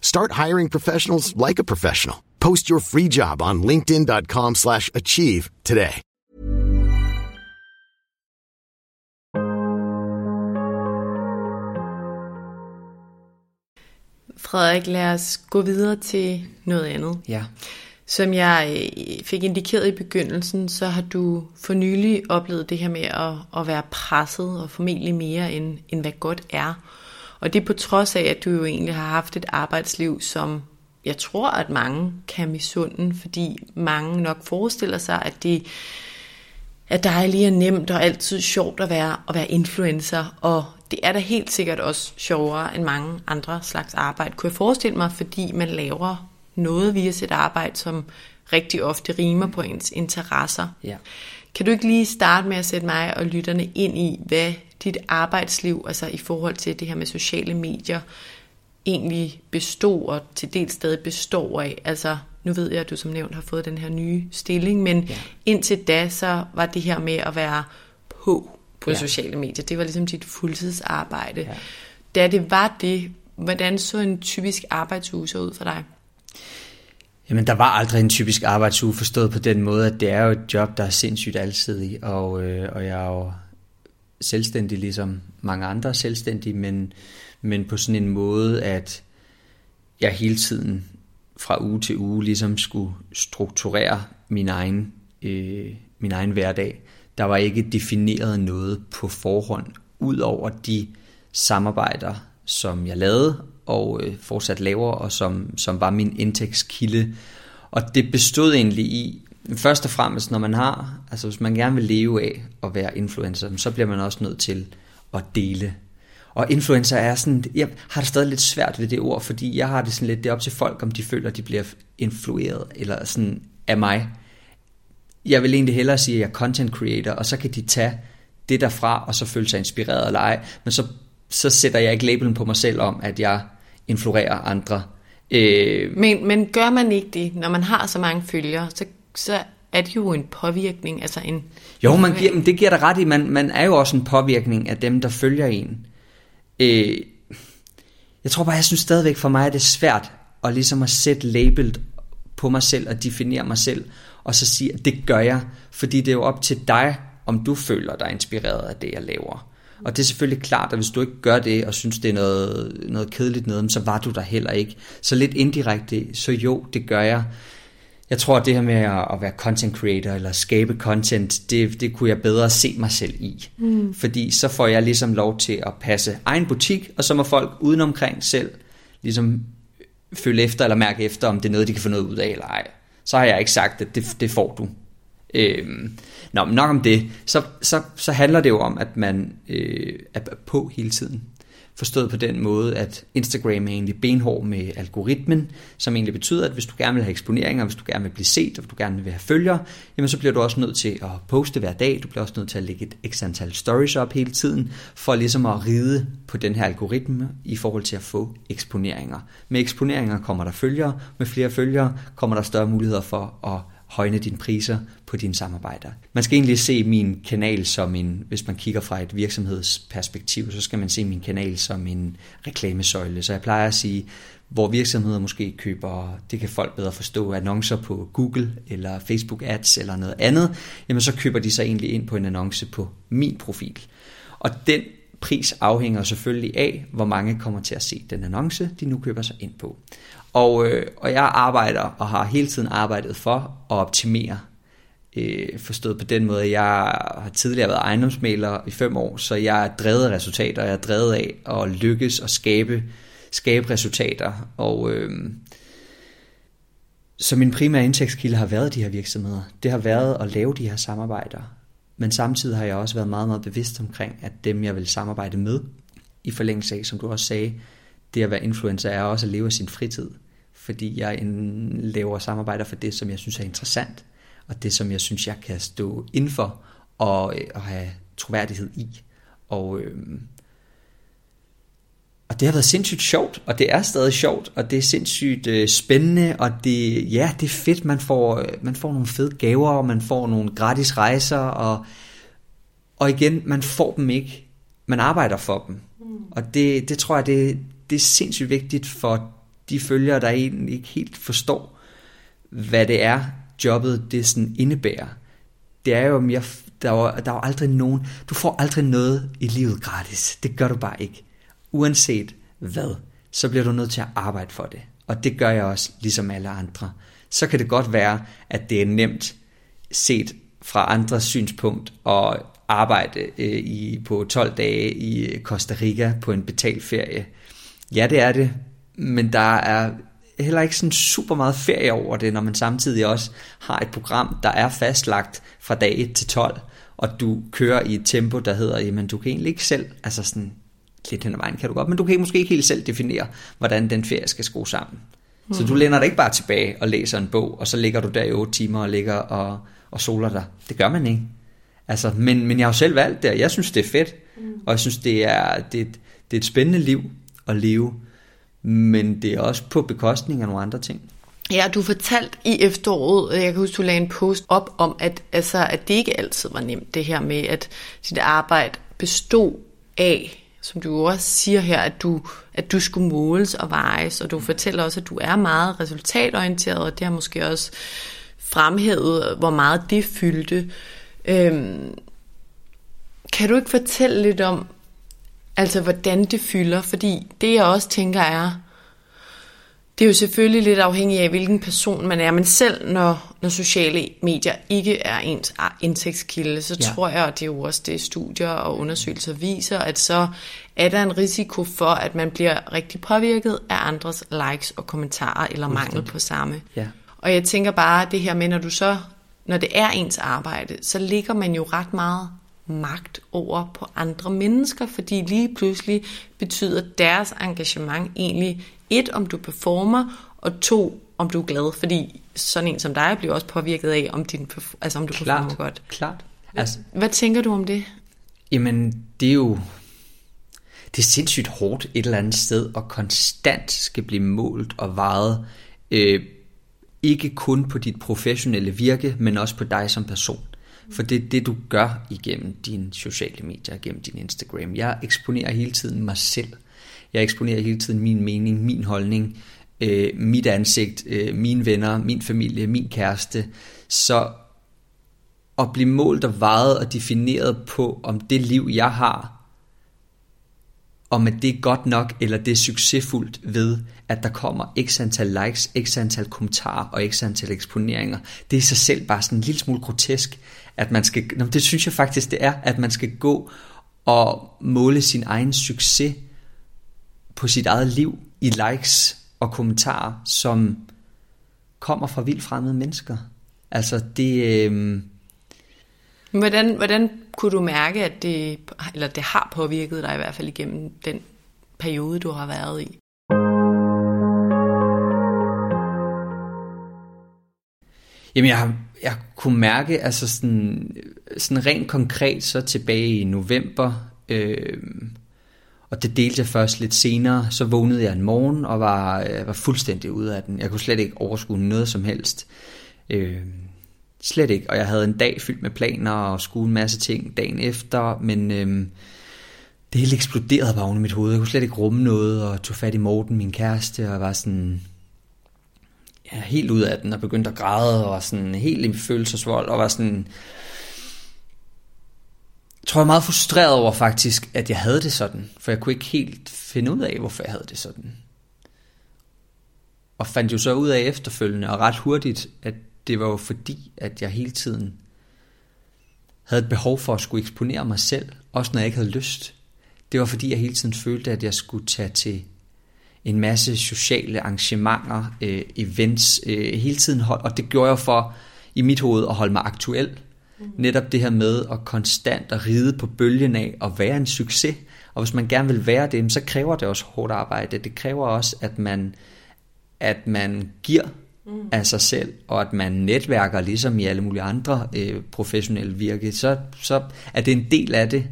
Start hiring professionals like a professional. Post your free job on linkedin.com slash achieve today. Frederik, lad os gå videre til noget andet. Ja. Som jeg øh, fik indikeret i begyndelsen, så har du for nylig oplevet det her med at, at være presset og formentlig mere end, end hvad godt er. Og det er på trods af, at du jo egentlig har haft et arbejdsliv, som jeg tror, at mange kan misunde, fordi mange nok forestiller sig, at det er dejligt og nemt og altid sjovt at være, at være influencer, og det er da helt sikkert også sjovere end mange andre slags arbejde, kunne jeg forestille mig, fordi man laver noget via sit arbejde, som rigtig ofte rimer på ens interesser. Ja. Kan du ikke lige starte med at sætte mig og lytterne ind i, hvad dit arbejdsliv, altså i forhold til det her med sociale medier, egentlig bestod og til dels stadig består af. Altså, nu ved jeg, at du som nævnt har fået den her nye stilling, men ja. indtil da, så var det her med at være på på ja. sociale medier, det var ligesom dit fuldtidsarbejde. Ja. Da det var det, hvordan så en typisk arbejdsuge så ud for dig? Jamen, der var aldrig en typisk arbejdsuge forstået på den måde, at det er jo et job, der er sindssygt alsidig, og, øh, og jeg er jo selvstændig ligesom mange andre selvstændige, men, men på sådan en måde, at jeg hele tiden fra uge til uge ligesom skulle strukturere min egen, øh, min egen hverdag. Der var ikke defineret noget på forhånd, ud over de samarbejder, som jeg lavede og øh, fortsat laver, og som, som var min indtægtskilde. Og det bestod egentlig i, først og fremmest, når man har, altså hvis man gerne vil leve af at være influencer, så bliver man også nødt til at dele. Og influencer er sådan, jeg har det stadig lidt svært ved det ord, fordi jeg har det sådan lidt, det er op til folk, om de føler, at de bliver influeret, eller sådan af mig. Jeg vil egentlig hellere sige, at jeg er content creator, og så kan de tage det derfra, og så føle sig inspireret eller ej, men så, så sætter jeg ikke labelen på mig selv om, at jeg influerer andre. Øh, men, men gør man ikke det, når man har så mange følgere, så så er det jo en påvirkning, altså en... Jo, man giver, det giver dig ret i, man, man er jo også en påvirkning af dem, der følger en. Øh, jeg tror bare, jeg synes stadigvæk for mig, at det er svært at ligesom at sætte labelt på mig selv og definere mig selv, og så sige, at det gør jeg, fordi det er jo op til dig, om du føler dig inspireret af det, jeg laver. Og det er selvfølgelig klart, at hvis du ikke gør det, og synes, det er noget, noget kedeligt noget, så var du der heller ikke. Så lidt indirekte, så jo, det gør jeg. Jeg tror, at det her med at være content creator eller skabe content, det, det kunne jeg bedre se mig selv i. Mm. Fordi så får jeg ligesom lov til at passe egen butik, og så må folk udenomkring selv ligesom følge efter eller mærke efter, om det er noget, de kan få noget ud af eller ej. Så har jeg ikke sagt, at det, det får du. Øhm, nå, men nok om det. Så, så, så handler det jo om, at man øh, er på hele tiden. Forstået på den måde, at Instagram er egentlig benhård med algoritmen, som egentlig betyder, at hvis du gerne vil have eksponeringer, hvis du gerne vil blive set, og hvis du gerne vil have følgere, jamen så bliver du også nødt til at poste hver dag, du bliver også nødt til at lægge et x antal stories op hele tiden, for ligesom at ride på den her algoritme i forhold til at få eksponeringer. Med eksponeringer kommer der følgere, med flere følgere kommer der større muligheder for at højne dine priser på dine samarbejder. Man skal egentlig se min kanal som en, hvis man kigger fra et virksomhedsperspektiv, så skal man se min kanal som en reklamesøjle. Så jeg plejer at sige, hvor virksomheder måske køber, det kan folk bedre forstå, annoncer på Google eller Facebook Ads eller noget andet, jamen så køber de sig egentlig ind på en annonce på min profil. Og den pris afhænger selvfølgelig af, hvor mange kommer til at se den annonce, de nu køber sig ind på. Og, øh, og jeg arbejder og har hele tiden arbejdet for at optimere. Øh, forstået på den måde, at jeg har tidligere været ejendomsmaler i fem år, så jeg er drevet af resultater, jeg er drevet af at lykkes og skabe, skabe resultater. Og øh, så min primære indtægtskilde har været de her virksomheder. Det har været at lave de her samarbejder. Men samtidig har jeg også været meget, meget bevidst omkring, at dem jeg vil samarbejde med, i forlængelse af, som du også sagde, det at være influencer er også at leve af sin fritid fordi jeg laver samarbejder for det, som jeg synes er interessant, og det, som jeg synes, jeg kan stå indenfor og, og have troværdighed i. Og, øhm, og det har været sindssygt sjovt, og det er stadig sjovt, og det er sindssygt øh, spændende, og det, ja, det er fedt, man får, man får nogle fede gaver, og man får nogle gratis rejser, og, og igen, man får dem ikke, man arbejder for dem. Mm. Og det, det tror jeg, det, det er sindssygt vigtigt for de følgere, der egentlig ikke helt forstår, hvad det er, jobbet det sådan indebærer. Det er jo, mere, der, er, der er aldrig nogen, du får aldrig noget i livet gratis. Det gør du bare ikke. Uanset hvad, så bliver du nødt til at arbejde for det. Og det gør jeg også, ligesom alle andre. Så kan det godt være, at det er nemt set fra andres synspunkt at arbejde øh, i, på 12 dage i Costa Rica på en betalt ferie. Ja, det er det, men der er heller ikke sådan super meget ferie over det, når man samtidig også har et program, der er fastlagt fra dag 1 til 12, og du kører i et tempo, der hedder, jamen du kan egentlig ikke selv, altså sådan lidt hen ad vejen kan du godt, men du kan måske ikke helt selv definere, hvordan den ferie skal skrues sammen. Mm. Så du mm. læner dig ikke bare tilbage og læser en bog, og så ligger du der i 8 timer og ligger og, og soler dig. Det gør man ikke. Altså, men, men jeg har jo selv valgt det, og jeg synes, det er fedt, mm. og jeg synes, det er, det, det er et spændende liv at leve men det er også på bekostning af nogle andre ting. Ja, du fortalt i efteråret, øh, jeg kan huske, du lagde en post op om, at, altså, at det ikke altid var nemt, det her med, at dit arbejde bestod af, som du også siger her, at du, at du skulle måles og vejes, og du fortæller også, at du er meget resultatorienteret, og det har måske også fremhævet, hvor meget det fyldte. Øhm, kan du ikke fortælle lidt om, Altså, hvordan det fylder. Fordi det, jeg også tænker er, det er jo selvfølgelig lidt afhængigt af, hvilken person man er. Men selv når, når sociale medier ikke er ens indtægtskilde, så ja. tror jeg, og det er jo også det, studier og undersøgelser viser, at så er der en risiko for, at man bliver rigtig påvirket af andres likes og kommentarer, eller mangel på samme. Ja. Og jeg tænker bare, det her med, når du så, når det er ens arbejde, så ligger man jo ret meget magt over på andre mennesker, fordi lige pludselig betyder deres engagement egentlig et, om du performer, og to, om du er glad, fordi sådan en som dig bliver også påvirket af, om, din, altså om du klart, performer godt. Klart. Altså, hvad tænker du om det? Jamen, det er jo det er sindssygt hårdt et eller andet sted, og konstant skal blive målt og vejet, øh, ikke kun på dit professionelle virke, men også på dig som person. For det er det, du gør igennem dine sociale medier, igennem din Instagram. Jeg eksponerer hele tiden mig selv. Jeg eksponerer hele tiden min mening, min holdning, øh, mit ansigt, øh, mine venner, min familie, min kæreste. Så at blive målt og vejet og defineret på, om det liv, jeg har, om at det er godt nok, eller det er succesfuldt ved, at der kommer x antal likes, x antal kommentarer og x antal eksponeringer. Det er i sig selv bare sådan en lille smule grotesk, at man skal, det synes jeg faktisk det er, at man skal gå og måle sin egen succes på sit eget liv i likes og kommentarer, som kommer fra vildt fremmede mennesker. Altså det... Øh... Hvordan, hvordan kunne du mærke, at det, eller det har påvirket dig i hvert fald igennem den periode, du har været i? Jamen jeg, jeg kunne mærke, altså sådan, sådan rent konkret så tilbage i november, øh, og det delte jeg først lidt senere, så vågnede jeg en morgen og var, øh, var fuldstændig ude af den. Jeg kunne slet ikke overskue noget som helst. Øh, slet ikke, og jeg havde en dag fyldt med planer og skulle en masse ting dagen efter, men øh, det hele eksploderede bare oven i mit hoved. Jeg kunne slet ikke rumme noget, og tog fat i Morten, min kæreste, og var sådan ja, helt ud af den, og begyndte at græde, og var sådan helt i følelsesvold, og var sådan, tror jeg meget frustreret over faktisk, at jeg havde det sådan, for jeg kunne ikke helt finde ud af, hvorfor jeg havde det sådan. Og fandt jo så ud af efterfølgende, og ret hurtigt, at det var jo fordi, at jeg hele tiden havde et behov for at skulle eksponere mig selv, også når jeg ikke havde lyst. Det var fordi, jeg hele tiden følte, at jeg skulle tage til en masse sociale arrangementer, øh, events, øh, hele tiden hold, og det gjorde jeg for i mit hoved at holde mig aktuel. Mm. Netop det her med at konstant at ride på bølgen af og være en succes. Og hvis man gerne vil være det, så kræver det også hårdt arbejde. Det kræver også, at man, at man giver mm. af sig selv, og at man netværker ligesom i alle mulige andre øh, professionelle virke, så, så er det en del af det.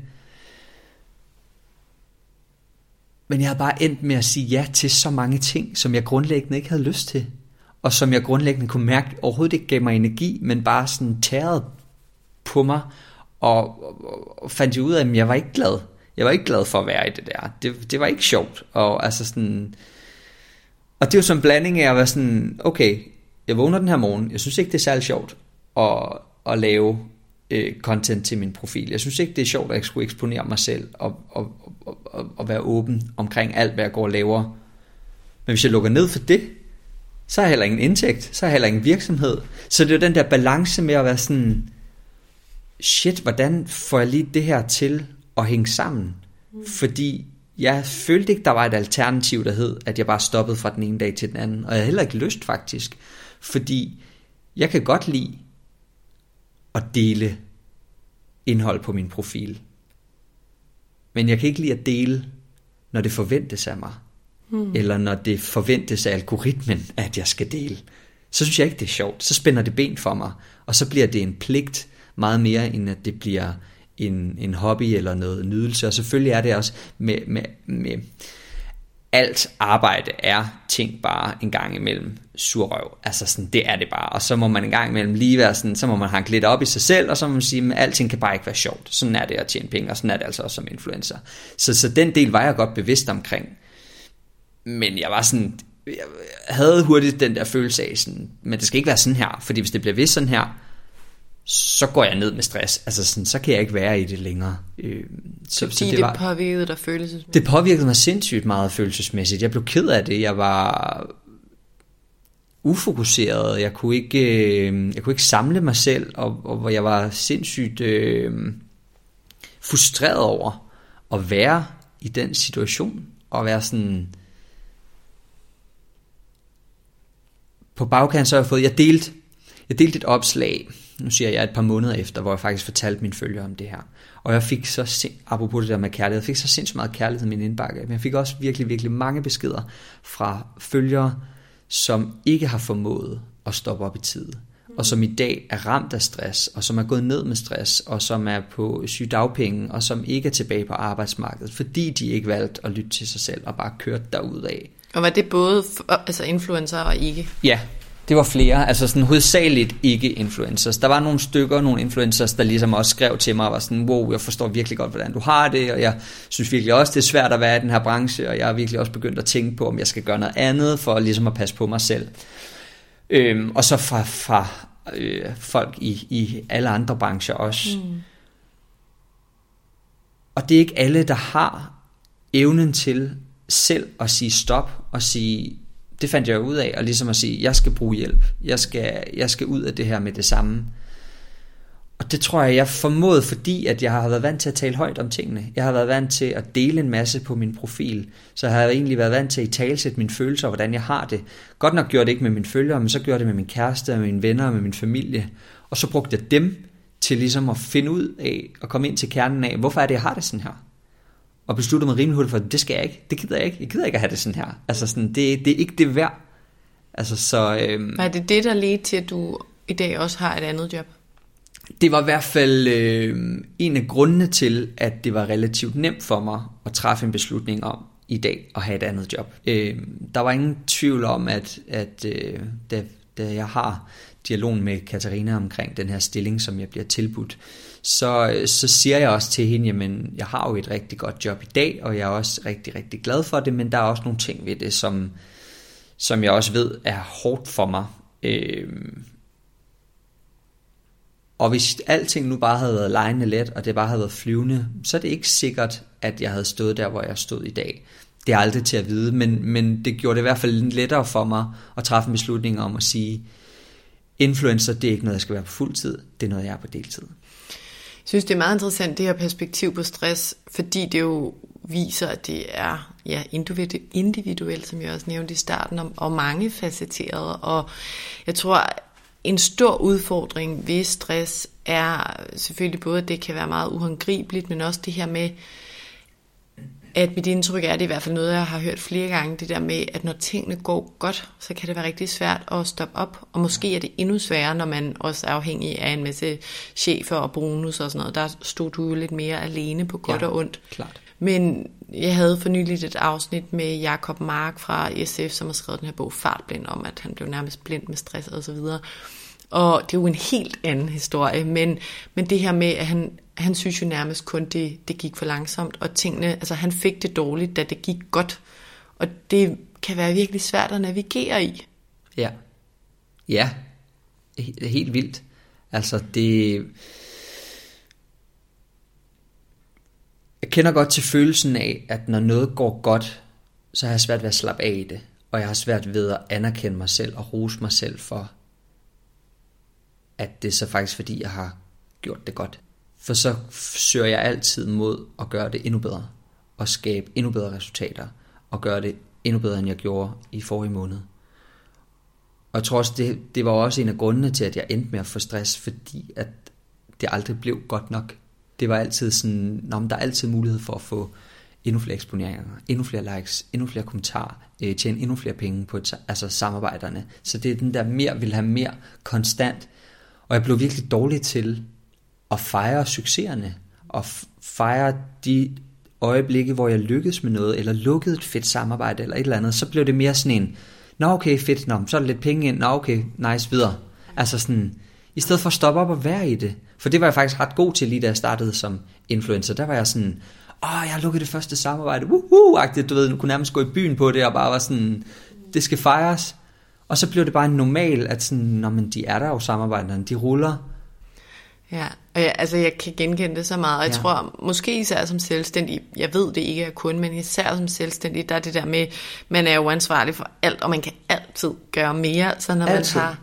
Men jeg har bare endt med at sige ja til så mange ting, som jeg grundlæggende ikke havde lyst til. Og som jeg grundlæggende kunne mærke overhovedet ikke gav mig energi, men bare sådan tærede på mig. Og, og, og fandt ud af, at jeg var ikke glad. Jeg var ikke glad for at være i det der. Det, det var ikke sjovt. Og altså sådan... Og det er jo sådan en blanding af at være sådan, okay, jeg vågner den her morgen, jeg synes ikke, det er særlig sjovt at, at lave øh, content til min profil. Jeg synes ikke, det er sjovt, at jeg skulle eksponere mig selv og, og, og, og, og være åben omkring alt, hvad jeg går og laver. Men hvis jeg lukker ned for det, så har jeg heller ingen indtægt, så har jeg heller ingen virksomhed. Så det er jo den der balance med at være sådan, shit, hvordan får jeg lige det her til at hænge sammen? Mm. Fordi jeg følte ikke, der var et alternativ, der hed, at jeg bare stoppede fra den ene dag til den anden. Og jeg havde heller ikke lyst faktisk. Fordi jeg kan godt lide at dele indhold på min profil. Men jeg kan ikke lide at dele, når det forventes af mig. Hmm. Eller når det forventes af algoritmen, at jeg skal dele. Så synes jeg ikke, det er sjovt. Så spænder det ben for mig. Og så bliver det en pligt meget mere, end at det bliver en, en hobby eller noget nydelse. Og selvfølgelig er det også med, med, med alt arbejde er ting bare en gang imellem surrøv. Altså sådan, det er det bare. Og så må man en gang imellem lige være sådan, så må man hanke lidt op i sig selv, og så må man sige, at alting kan bare ikke være sjovt. Sådan er det at tjene penge, og sådan er det altså også som influencer. Så, så den del var jeg godt bevidst omkring. Men jeg var sådan, jeg havde hurtigt den der følelse af sådan, men det skal ikke være sådan her, fordi hvis det bliver ved sådan her, så går jeg ned med stress. Altså sådan, så kan jeg ikke være i det længere. Øh, så, Fordi så det, var, det påvirkede dig følelsesmæssigt? Det påvirkede mig sindssygt meget følelsesmæssigt. Jeg blev ked af det. Jeg var ufokuseret. Jeg kunne ikke, øh, jeg kunne ikke samle mig selv, og, og jeg var sindssygt øh, frustreret over at være i den situation, og være sådan... På bagkant så har jeg fået, jeg delte, jeg delte et opslag, nu siger jeg et par måneder efter, hvor jeg faktisk fortalte mine følgere om det her. Og jeg fik så, apropos det der med kærlighed, jeg fik så sindssygt meget kærlighed i min indbakke. Men jeg fik også virkelig, virkelig mange beskeder fra følgere, som ikke har formået at stoppe op i tid. Og som i dag er ramt af stress, og som er gået ned med stress, og som er på sygdagpenge, og som ikke er tilbage på arbejdsmarkedet, fordi de ikke valgte at lytte til sig selv og bare kørte af. Og var det både altså influencer og ikke? Ja, det var flere, altså sådan hovedsageligt ikke influencers. Der var nogle stykker, nogle influencers, der ligesom også skrev til mig og var sådan, wow, jeg forstår virkelig godt, hvordan du har det, og jeg synes virkelig også, det er svært at være i den her branche, og jeg har virkelig også begyndt at tænke på, om jeg skal gøre noget andet, for ligesom at passe på mig selv. Øhm, og så fra, fra øh, folk i, i alle andre brancher også. Mm. Og det er ikke alle, der har evnen til selv at sige stop og sige, det fandt jeg ud af, og ligesom at sige, jeg skal bruge hjælp, jeg skal, jeg skal ud af det her med det samme. Og det tror jeg, jeg formåede, fordi at jeg har været vant til at tale højt om tingene. Jeg har været vant til at dele en masse på min profil. Så jeg har egentlig været vant til at talsætte mine følelser, og hvordan jeg har det. Godt nok gjorde det ikke med mine følgere, men så gjorde det med min kæreste, og mine venner og med min familie. Og så brugte jeg dem til ligesom at finde ud af, og komme ind til kernen af, hvorfor er det, jeg har det sådan her? Og beslutte mig rimelig hurtigt for, det skal jeg ikke, det gider jeg ikke, jeg gider ikke at have det sådan her. Altså sådan, det, det er ikke det værd. Altså så... Øhm, er det det, der ledte til, at du i dag også har et andet job? Det var i hvert fald øh, en af grundene til, at det var relativt nemt for mig at træffe en beslutning om i dag at have et andet job. Øh, der var ingen tvivl om, at, at øh, da, da jeg har dialogen med Katarina omkring den her stilling, som jeg bliver tilbudt, så, øh, så siger jeg også til hende, jamen jeg har jo et rigtig godt job i dag, og jeg er også rigtig, rigtig glad for det, men der er også nogle ting ved det, som, som jeg også ved er hårdt for mig. Øh, og hvis alting nu bare havde været lejende let, og det bare havde været flyvende, så er det ikke sikkert, at jeg havde stået der, hvor jeg stod i dag. Det er aldrig til at vide, men, men det gjorde det i hvert fald lettere for mig at træffe en beslutning om at sige, influencer, det er ikke noget, jeg skal være på fuld tid, det er noget, jeg er på deltid. Jeg synes, det er meget interessant, det her perspektiv på stress, fordi det jo viser, at det er ja, individuelt, som jeg også nævnte i starten, og mange facetteret. Og jeg tror, en stor udfordring ved stress er selvfølgelig både, at det kan være meget uhåndgribeligt, men også det her med, at mit indtryk er, at det er i hvert fald noget, jeg har hørt flere gange, det der med, at når tingene går godt, så kan det være rigtig svært at stoppe op, og måske er det endnu sværere, når man også er afhængig af en masse chefer og bonus og sådan noget. Der stod du jo lidt mere alene på godt ja, og ondt. klart. Men jeg havde for nyligt et afsnit med Jakob Mark fra SF, som har skrevet den her bog Fartblind, om at han blev nærmest blind med stress og så videre. Og det er jo en helt anden historie, men, men det her med, at han, han synes jo nærmest kun, det, det gik for langsomt, og tingene, altså han fik det dårligt, da det gik godt. Og det kan være virkelig svært at navigere i. Ja. Ja. Helt vildt. Altså det... Jeg kender godt til følelsen af, at når noget går godt, så har jeg svært ved at slappe af i det. Og jeg har svært ved at anerkende mig selv og rose mig selv for, at det er så faktisk fordi, jeg har gjort det godt. For så søger jeg altid mod at gøre det endnu bedre, og skabe endnu bedre resultater, og gøre det endnu bedre, end jeg gjorde i forrige måned. Og jeg tror også, det, det var også en af grundene til, at jeg endte med at få stress, fordi at det aldrig blev godt nok. Det var altid sådan, nå, men der er altid mulighed for at få endnu flere eksponeringer, endnu flere likes, endnu flere kommentarer, øh, tjene endnu flere penge på altså samarbejderne. Så det er den der mere, vil have mere konstant, og jeg blev virkelig dårlig til at fejre succeserne, og fejre de øjeblikke, hvor jeg lykkedes med noget, eller lukkede et fedt samarbejde, eller et eller andet, så blev det mere sådan en, nå okay, fedt, nå, så er der lidt penge ind, nå okay, nice, videre. Altså sådan, i stedet for at stoppe op og være i det. For det var jeg faktisk ret god til, lige da jeg startede som influencer. Der var jeg sådan, åh, jeg har lukket det første samarbejde, woohoo-agtigt, du ved, nu kunne nærmest gå i byen på det, og bare var sådan, det skal fejres. Og så blev det bare en normal, at sådan, når man, de er der jo samarbejderne, de ruller. Ja, og jeg, altså jeg kan genkende det så meget, jeg ja. tror måske især som selvstændig, jeg ved det ikke er kun, men især som selvstændig, der er det der med, man er jo ansvarlig for alt, og man kan altid gøre mere, så når altid. man har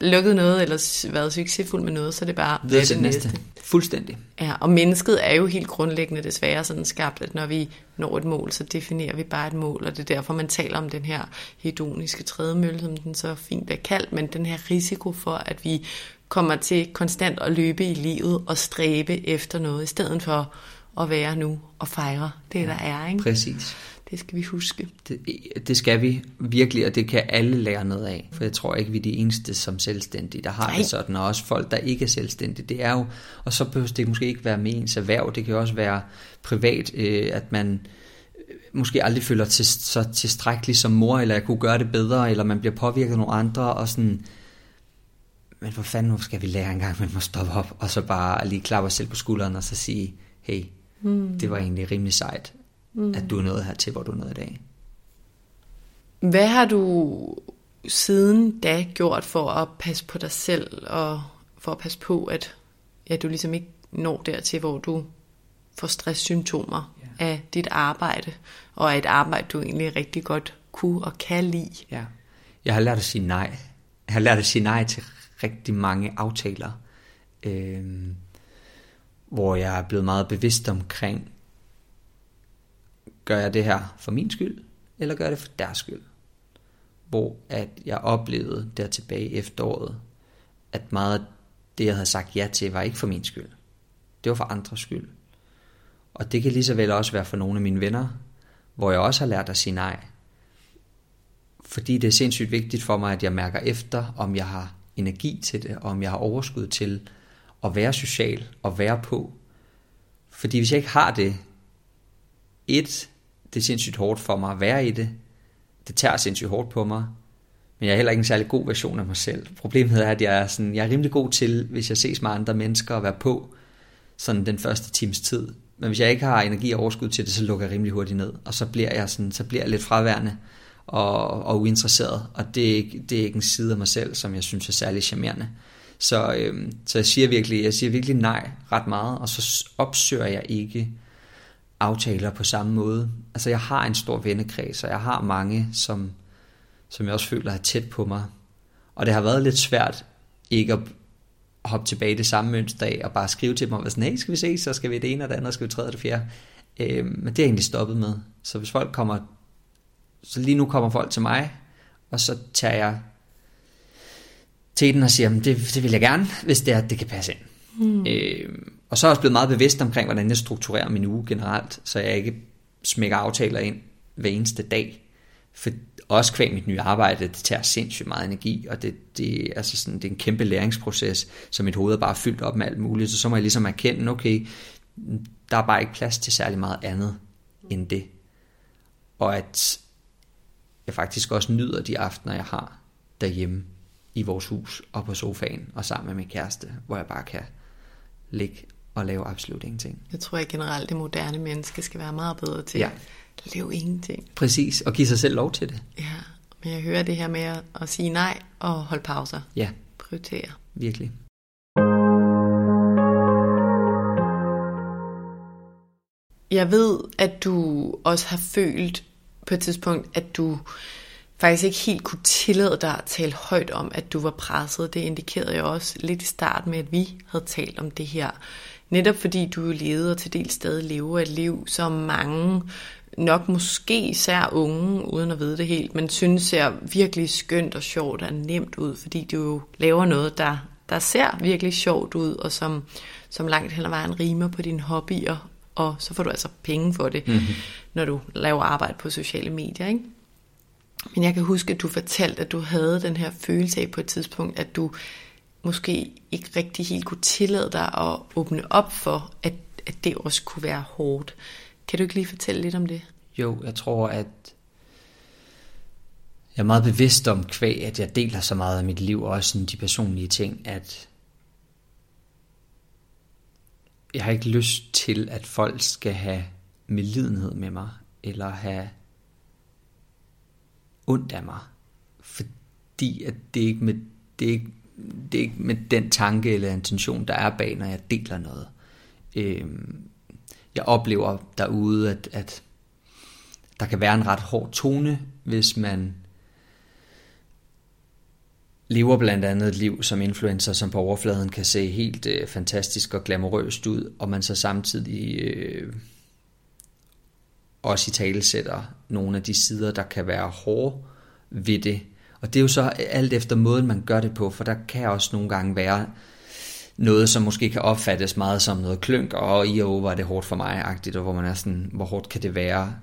lukket noget, eller været succesfuld med noget, så er det bare det, det næste. næste. Fuldstændig. Ja, og mennesket er jo helt grundlæggende desværre sådan skabt, at når vi når et mål, så definerer vi bare et mål, og det er derfor, man taler om den her hedoniske trædemølle, som den så fint er kaldt, men den her risiko for, at vi kommer til konstant at løbe i livet og stræbe efter noget, i stedet for at være nu og fejre det, ja, der er. Ikke? Præcis. Det skal vi huske. Det, det skal vi virkelig, og det kan alle lære noget af. For jeg tror ikke, vi er de eneste som selvstændige, der har Nej. det sådan. Og også folk, der ikke er selvstændige. Det er jo, og så behøver det måske ikke være med ens erhverv. Det kan også være privat, øh, at man øh, måske aldrig føler til, så tilstrækkeligt som mor, eller jeg kunne gøre det bedre, eller man bliver påvirket af nogle andre, og sådan, men hvor fanden, hvor skal vi lære en gang, man må stoppe op, og så bare lige klappe os selv på skulderen, og så sige, hey, mm. det var egentlig rimelig sejt, mm. at du er nået her til, hvor du er nået i dag. Hvad har du siden da gjort for at passe på dig selv, og for at passe på, at ja, du ligesom ikke når dertil, hvor du får stresssymptomer ja. af dit arbejde, og af et arbejde, du egentlig rigtig godt kunne og kan lide. Ja. Jeg har lært at sige nej. Jeg har lært at sige nej til rigtig mange aftaler, øh, hvor jeg er blevet meget bevidst omkring, gør jeg det her for min skyld, eller gør jeg det for deres skyld? Hvor at jeg oplevede der tilbage i efteråret, at meget af det, jeg havde sagt ja til, var ikke for min skyld. Det var for andres skyld. Og det kan lige så vel også være for nogle af mine venner, hvor jeg også har lært at sige nej. Fordi det er sindssygt vigtigt for mig, at jeg mærker efter, om jeg har energi til det, og om jeg har overskud til at være social og være på. Fordi hvis jeg ikke har det, et, det er sindssygt hårdt for mig at være i det. Det tager sindssygt hårdt på mig. Men jeg er heller ikke en særlig god version af mig selv. Problemet er, at jeg er, sådan, jeg er rimelig god til, hvis jeg ses med andre mennesker, at være på sådan den første times tid. Men hvis jeg ikke har energi og overskud til det, så lukker jeg rimelig hurtigt ned. Og så bliver jeg, sådan, så bliver jeg lidt fraværende og, og uinteresseret. Og det er, ikke, det er ikke en side af mig selv, som jeg synes er særlig charmerende. Så, øhm, så jeg, siger virkelig, jeg siger virkelig nej ret meget, og så opsøger jeg ikke aftaler på samme måde. Altså jeg har en stor vennekreds, og jeg har mange, som, som jeg også føler er tæt på mig. Og det har været lidt svært ikke at hoppe tilbage i det samme mønster af, og bare skrive til dem om, sådan, hey, skal vi se, så skal vi det ene og det andet, skal vi tredje og det fjerde. Øh, men det er jeg egentlig stoppet med. Så hvis folk kommer, så lige nu kommer folk til mig, og så tager jeg til den og siger, det, det vil jeg gerne, hvis det er, det kan passe ind. Mm. Øh, og så er jeg også blevet meget bevidst omkring, hvordan jeg strukturerer min uge generelt, så jeg ikke smækker aftaler ind hver eneste dag. For også kvæg mit nye arbejde, det tager sindssygt meget energi, og det, det, altså sådan, det er en kæmpe læringsproces, så mit hoved er bare fyldt op med alt muligt, så så må jeg ligesom erkende, okay, der er bare ikke plads til særlig meget andet end det. Og at jeg faktisk også nyder de aftener, jeg har derhjemme i vores hus og på sofaen og sammen med min kæreste, hvor jeg bare kan ligge og lave absolut ingenting. Jeg tror, at generelt det moderne menneske skal være meget bedre til ja. at lave ingenting. Præcis, og give sig selv lov til det. Ja, men jeg hører det her med at, at sige nej og holde pauser. Ja. Prioritere. Virkelig. Jeg ved, at du også har følt på et tidspunkt, at du faktisk ikke helt kunne tillade dig at tale højt om, at du var presset. Det indikerede jeg også lidt i starten med, at vi havde talt om det her. Netop fordi du jo levede og til del stadig lever et liv, som mange, nok måske især unge, uden at vide det helt, men synes ser virkelig skønt og sjovt og nemt ud, fordi du jo laver noget, der, der ser virkelig sjovt ud, og som, som langt hen ad vejen rimer på dine hobbyer, og så får du altså penge for det, mm-hmm når du laver arbejde på sociale medier, ikke? Men jeg kan huske, at du fortalte, at du havde den her følelse af på et tidspunkt, at du måske ikke rigtig helt kunne tillade dig at åbne op for, at, at det også kunne være hårdt. Kan du ikke lige fortælle lidt om det? Jo, jeg tror, at jeg er meget bevidst om kvæg, at jeg deler så meget af mit liv, og også sådan de personlige ting, at jeg har ikke lyst til, at folk skal have medlidenhed med mig, eller have ondt af mig. Fordi at det ikke med, det er ikke, det er ikke med den tanke eller intention, der er bag, når jeg deler noget. Øhm, jeg oplever derude, at, at der kan være en ret hård tone, hvis man lever blandt andet et liv som influencer, som på overfladen kan se helt øh, fantastisk og glamourøst ud, og man så samtidig øh, også i tale sætter nogle af de sider, der kan være hårde ved det. Og det er jo så alt efter måden, man gør det på, for der kan også nogle gange være noget, som måske kan opfattes meget som noget klønk, og i og var det hårdt for mig-agtigt, og hvor man er sådan, hvor hårdt kan det være?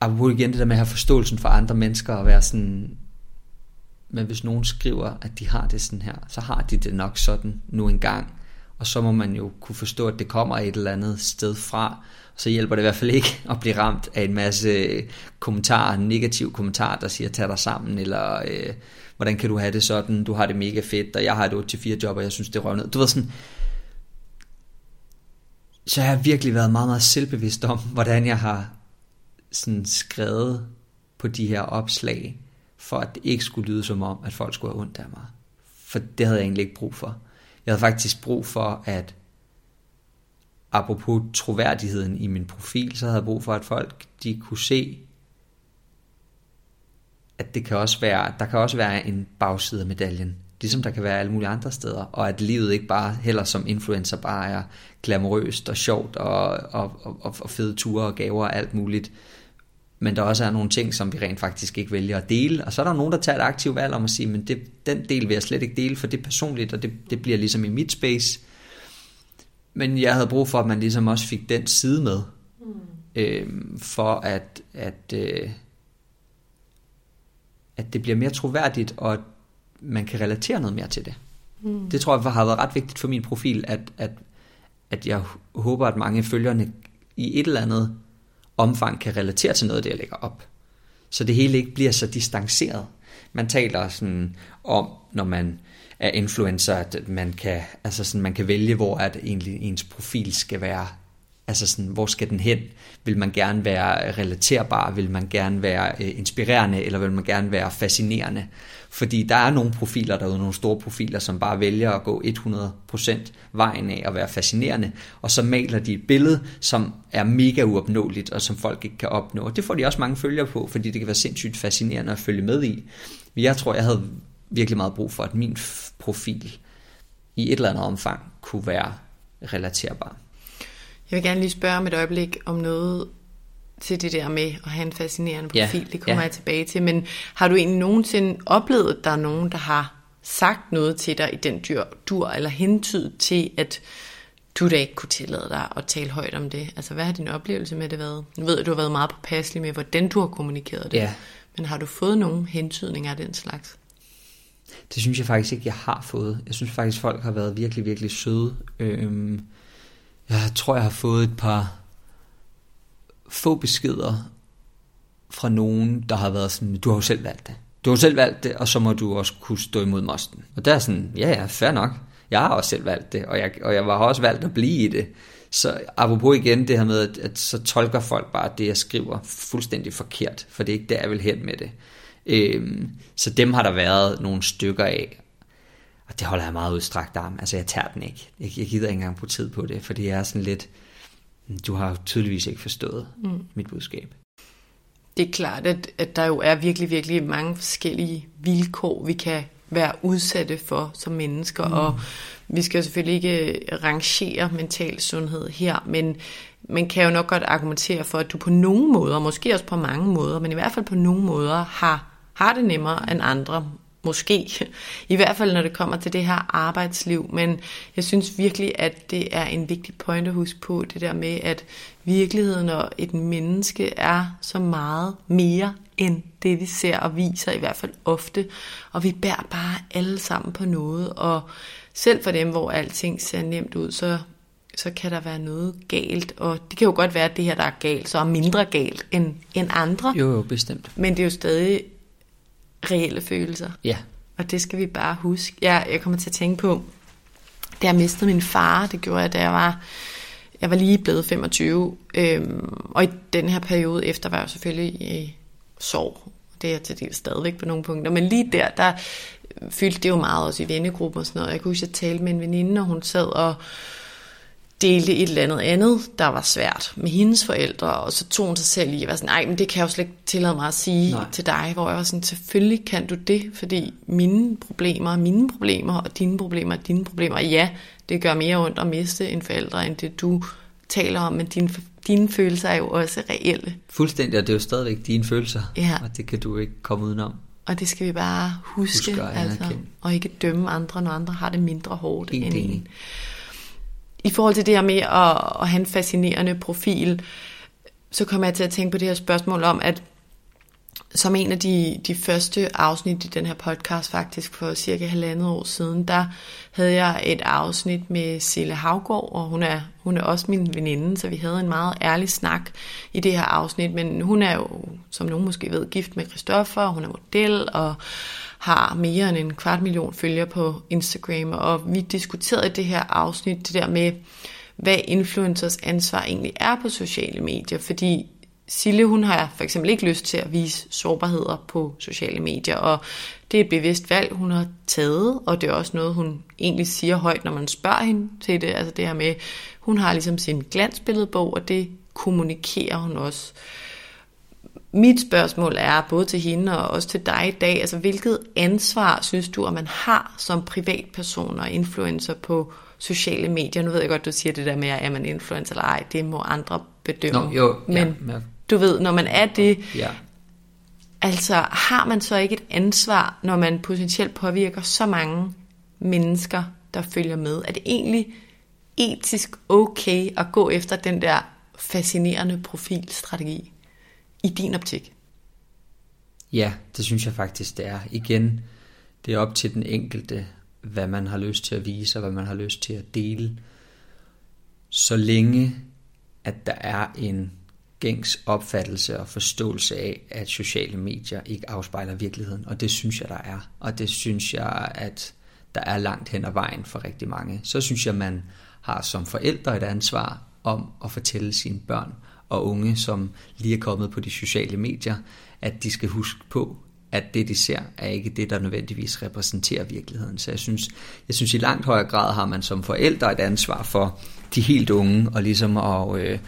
Apropos igen det der med at have forståelsen for andre mennesker, og være sådan, men hvis nogen skriver, at de har det sådan her, så har de det nok sådan nu engang og så må man jo kunne forstå, at det kommer et eller andet sted fra. Så hjælper det i hvert fald ikke at blive ramt af en masse øh, kommentarer, negative kommentarer, der siger, tag dig sammen, eller øh, hvordan kan du have det sådan, du har det mega fedt, og jeg har et 8-4 job, og jeg synes, det røvner. Du ved sådan, så jeg har virkelig været meget, meget selvbevidst om, hvordan jeg har sådan skrevet på de her opslag, for at det ikke skulle lyde som om, at folk skulle have ondt af mig. For det havde jeg egentlig ikke brug for. Jeg havde faktisk brug for, at apropos troværdigheden i min profil, så havde jeg brug for, at folk de kunne se, at det kan også være, der kan også være en bagside af medaljen. Ligesom der kan være alle mulige andre steder. Og at livet ikke bare heller som influencer bare er glamourøst og sjovt og, og, og, og fede ture og gaver og alt muligt. Men der også er nogle ting, som vi rent faktisk ikke vælger at dele. Og så er der nogen, der tager et aktivt valg om at sige, men det, den del vil jeg slet ikke dele, for det er personligt, og det, det bliver ligesom i mit space. Men jeg havde brug for, at man ligesom også fik den side med. Mm. Øh, for at, at, øh, at det bliver mere troværdigt, og at man kan relatere noget mere til det. Mm. Det tror jeg har været ret vigtigt for min profil, at, at, at jeg håber, at mange følgerne i et eller andet omfang kan relatere til noget af det, jeg lægger op. Så det hele ikke bliver så distanceret. Man taler sådan om, når man er influencer, at man kan, altså sådan, man kan vælge, hvor at egentlig ens profil skal være Altså sådan, hvor skal den hen? Vil man gerne være relaterbar? Vil man gerne være øh, inspirerende? Eller vil man gerne være fascinerende? Fordi der er nogle profiler derude, nogle store profiler, som bare vælger at gå 100% vejen af at være fascinerende, og så maler de et billede, som er mega uopnåeligt, og som folk ikke kan opnå. Og det får de også mange følgere på, fordi det kan være sindssygt fascinerende at følge med i. Jeg tror, jeg havde virkelig meget brug for, at min profil i et eller andet omfang kunne være relaterbar. Jeg vil gerne lige spørge om et øjeblik om noget til det der med at have en fascinerende profil. Ja, det kommer ja. jeg tilbage til. Men har du egentlig nogensinde oplevet, at der er nogen, der har sagt noget til dig i den dyr, dur, eller hentydet til, at du da ikke kunne tillade dig at tale højt om det? Altså, hvad har din oplevelse med det været? Nu ved jeg, at du har været meget påpasselig med, hvordan du har kommunikeret det. Ja. Men har du fået nogen hentydninger af den slags? Det synes jeg faktisk ikke, jeg har fået. Jeg synes faktisk, folk har været virkelig, virkelig søde. Øhm, jeg tror, jeg har fået et par få beskeder fra nogen, der har været sådan, du har jo selv valgt det. Du har jo selv valgt det, og så må du også kunne stå imod mosten. Og der er sådan, ja ja, fair nok. Jeg har også selv valgt det, og jeg, og jeg har også valgt at blive i det. Så apropos igen det her med, at, at så tolker folk bare det, jeg skriver fuldstændig forkert, for det er ikke der, jeg vil hen med det. Øhm, så dem har der været nogle stykker af, og det holder jeg meget udstrakt arm. Altså jeg tager den ikke. Jeg, jeg gider ikke engang på tid på det, for det er sådan lidt, du har tydeligvis ikke forstået mm. mit budskab. Det er klart, at, at der jo er virkelig, virkelig mange forskellige vilkår, vi kan være udsatte for som mennesker, mm. og vi skal jo selvfølgelig ikke rangere mental sundhed her, men man kan jo nok godt argumentere for, at du på nogle måder, måske også på mange måder, men i hvert fald på nogle måder, har, har det nemmere end andre. Måske. I hvert fald, når det kommer til det her arbejdsliv. Men jeg synes virkelig, at det er en vigtig point at huske på, det der med, at virkeligheden og et menneske er så meget mere end det, vi ser og viser, i hvert fald ofte. Og vi bærer bare alle sammen på noget. Og selv for dem, hvor alting ser nemt ud, så, så kan der være noget galt. Og det kan jo godt være, at det her, der er galt, så er mindre galt end, end andre. Jo, jo, bestemt. Men det er jo stadig reelle følelser. Ja. Og det skal vi bare huske. Jeg, jeg kommer til at tænke på, da jeg mistede min far, det gjorde jeg, da jeg var, jeg var lige blevet 25, øhm, og i den her periode efter var jeg selvfølgelig i sorg. Det er jeg til dels stadigvæk på nogle punkter, men lige der, der fyldte det jo meget også i vennegruppen og sådan noget. Jeg kunne huske, at jeg talte med en veninde, og hun sad og delte et eller andet andet, der var svært med hendes forældre, og så tog hun sig selv i at være sådan, nej, men det kan jeg jo slet ikke tillade mig at sige nej. til dig, hvor jeg var sådan, selvfølgelig kan du det, fordi mine problemer er mine problemer, og dine problemer er dine problemer. Ja, det gør mere ondt at miste en forældre, end det du taler om, men dine, dine følelser er jo også reelle. Fuldstændig, og det er jo stadigvæk dine følelser, ja. og det kan du ikke komme udenom. Og det skal vi bare huske, Husk altså, og ikke dømme andre, når andre har det mindre hårdt en end en i forhold til det her med at, at have en fascinerende profil, så kommer jeg til at tænke på det her spørgsmål om, at som en af de, de første afsnit i den her podcast faktisk for cirka halvandet år siden, der havde jeg et afsnit med Sille Havgård, og hun er, hun er også min veninde, så vi havde en meget ærlig snak i det her afsnit, men hun er jo, som nogen måske ved, gift med Christoffer, hun er model, og har mere end en kvart million følgere på Instagram, og vi diskuterede det her afsnit, det der med, hvad influencers ansvar egentlig er på sociale medier, fordi Sille, hun har for eksempel ikke lyst til at vise sårbarheder på sociale medier, og Det er et bevidst valg, hun har taget, og det er også noget, hun egentlig siger højt, når man spørger hende til det. Altså det her med, hun har ligesom sin glansbilledbog, og det kommunikerer hun også. Mit spørgsmål er både til hende og også til dig i dag, altså hvilket ansvar synes du, at man har som privatperson og influencer på sociale medier? Nu ved jeg godt, du siger det der med, at er man influencer eller ej, det må andre bedømme. Nå, jo, Men ja, du ved, når man er det, ja. altså har man så ikke et ansvar, når man potentielt påvirker så mange mennesker, der følger med? Er det egentlig etisk okay at gå efter den der fascinerende profilstrategi i din optik? Ja, det synes jeg faktisk, det er. Igen, det er op til den enkelte, hvad man har lyst til at vise, og hvad man har lyst til at dele. Så længe, at der er en gængs opfattelse og forståelse af, at sociale medier ikke afspejler virkeligheden. Og det synes jeg, der er. Og det synes jeg, at der er langt hen ad vejen for rigtig mange. Så synes jeg, man har som forældre et ansvar om at fortælle sine børn og unge, som lige er kommet på de sociale medier, at de skal huske på, at det de ser, er ikke det, der nødvendigvis repræsenterer virkeligheden. Så jeg synes, jeg synes i langt højere grad har man som forældre et ansvar for de helt unge, og ligesom at, øh,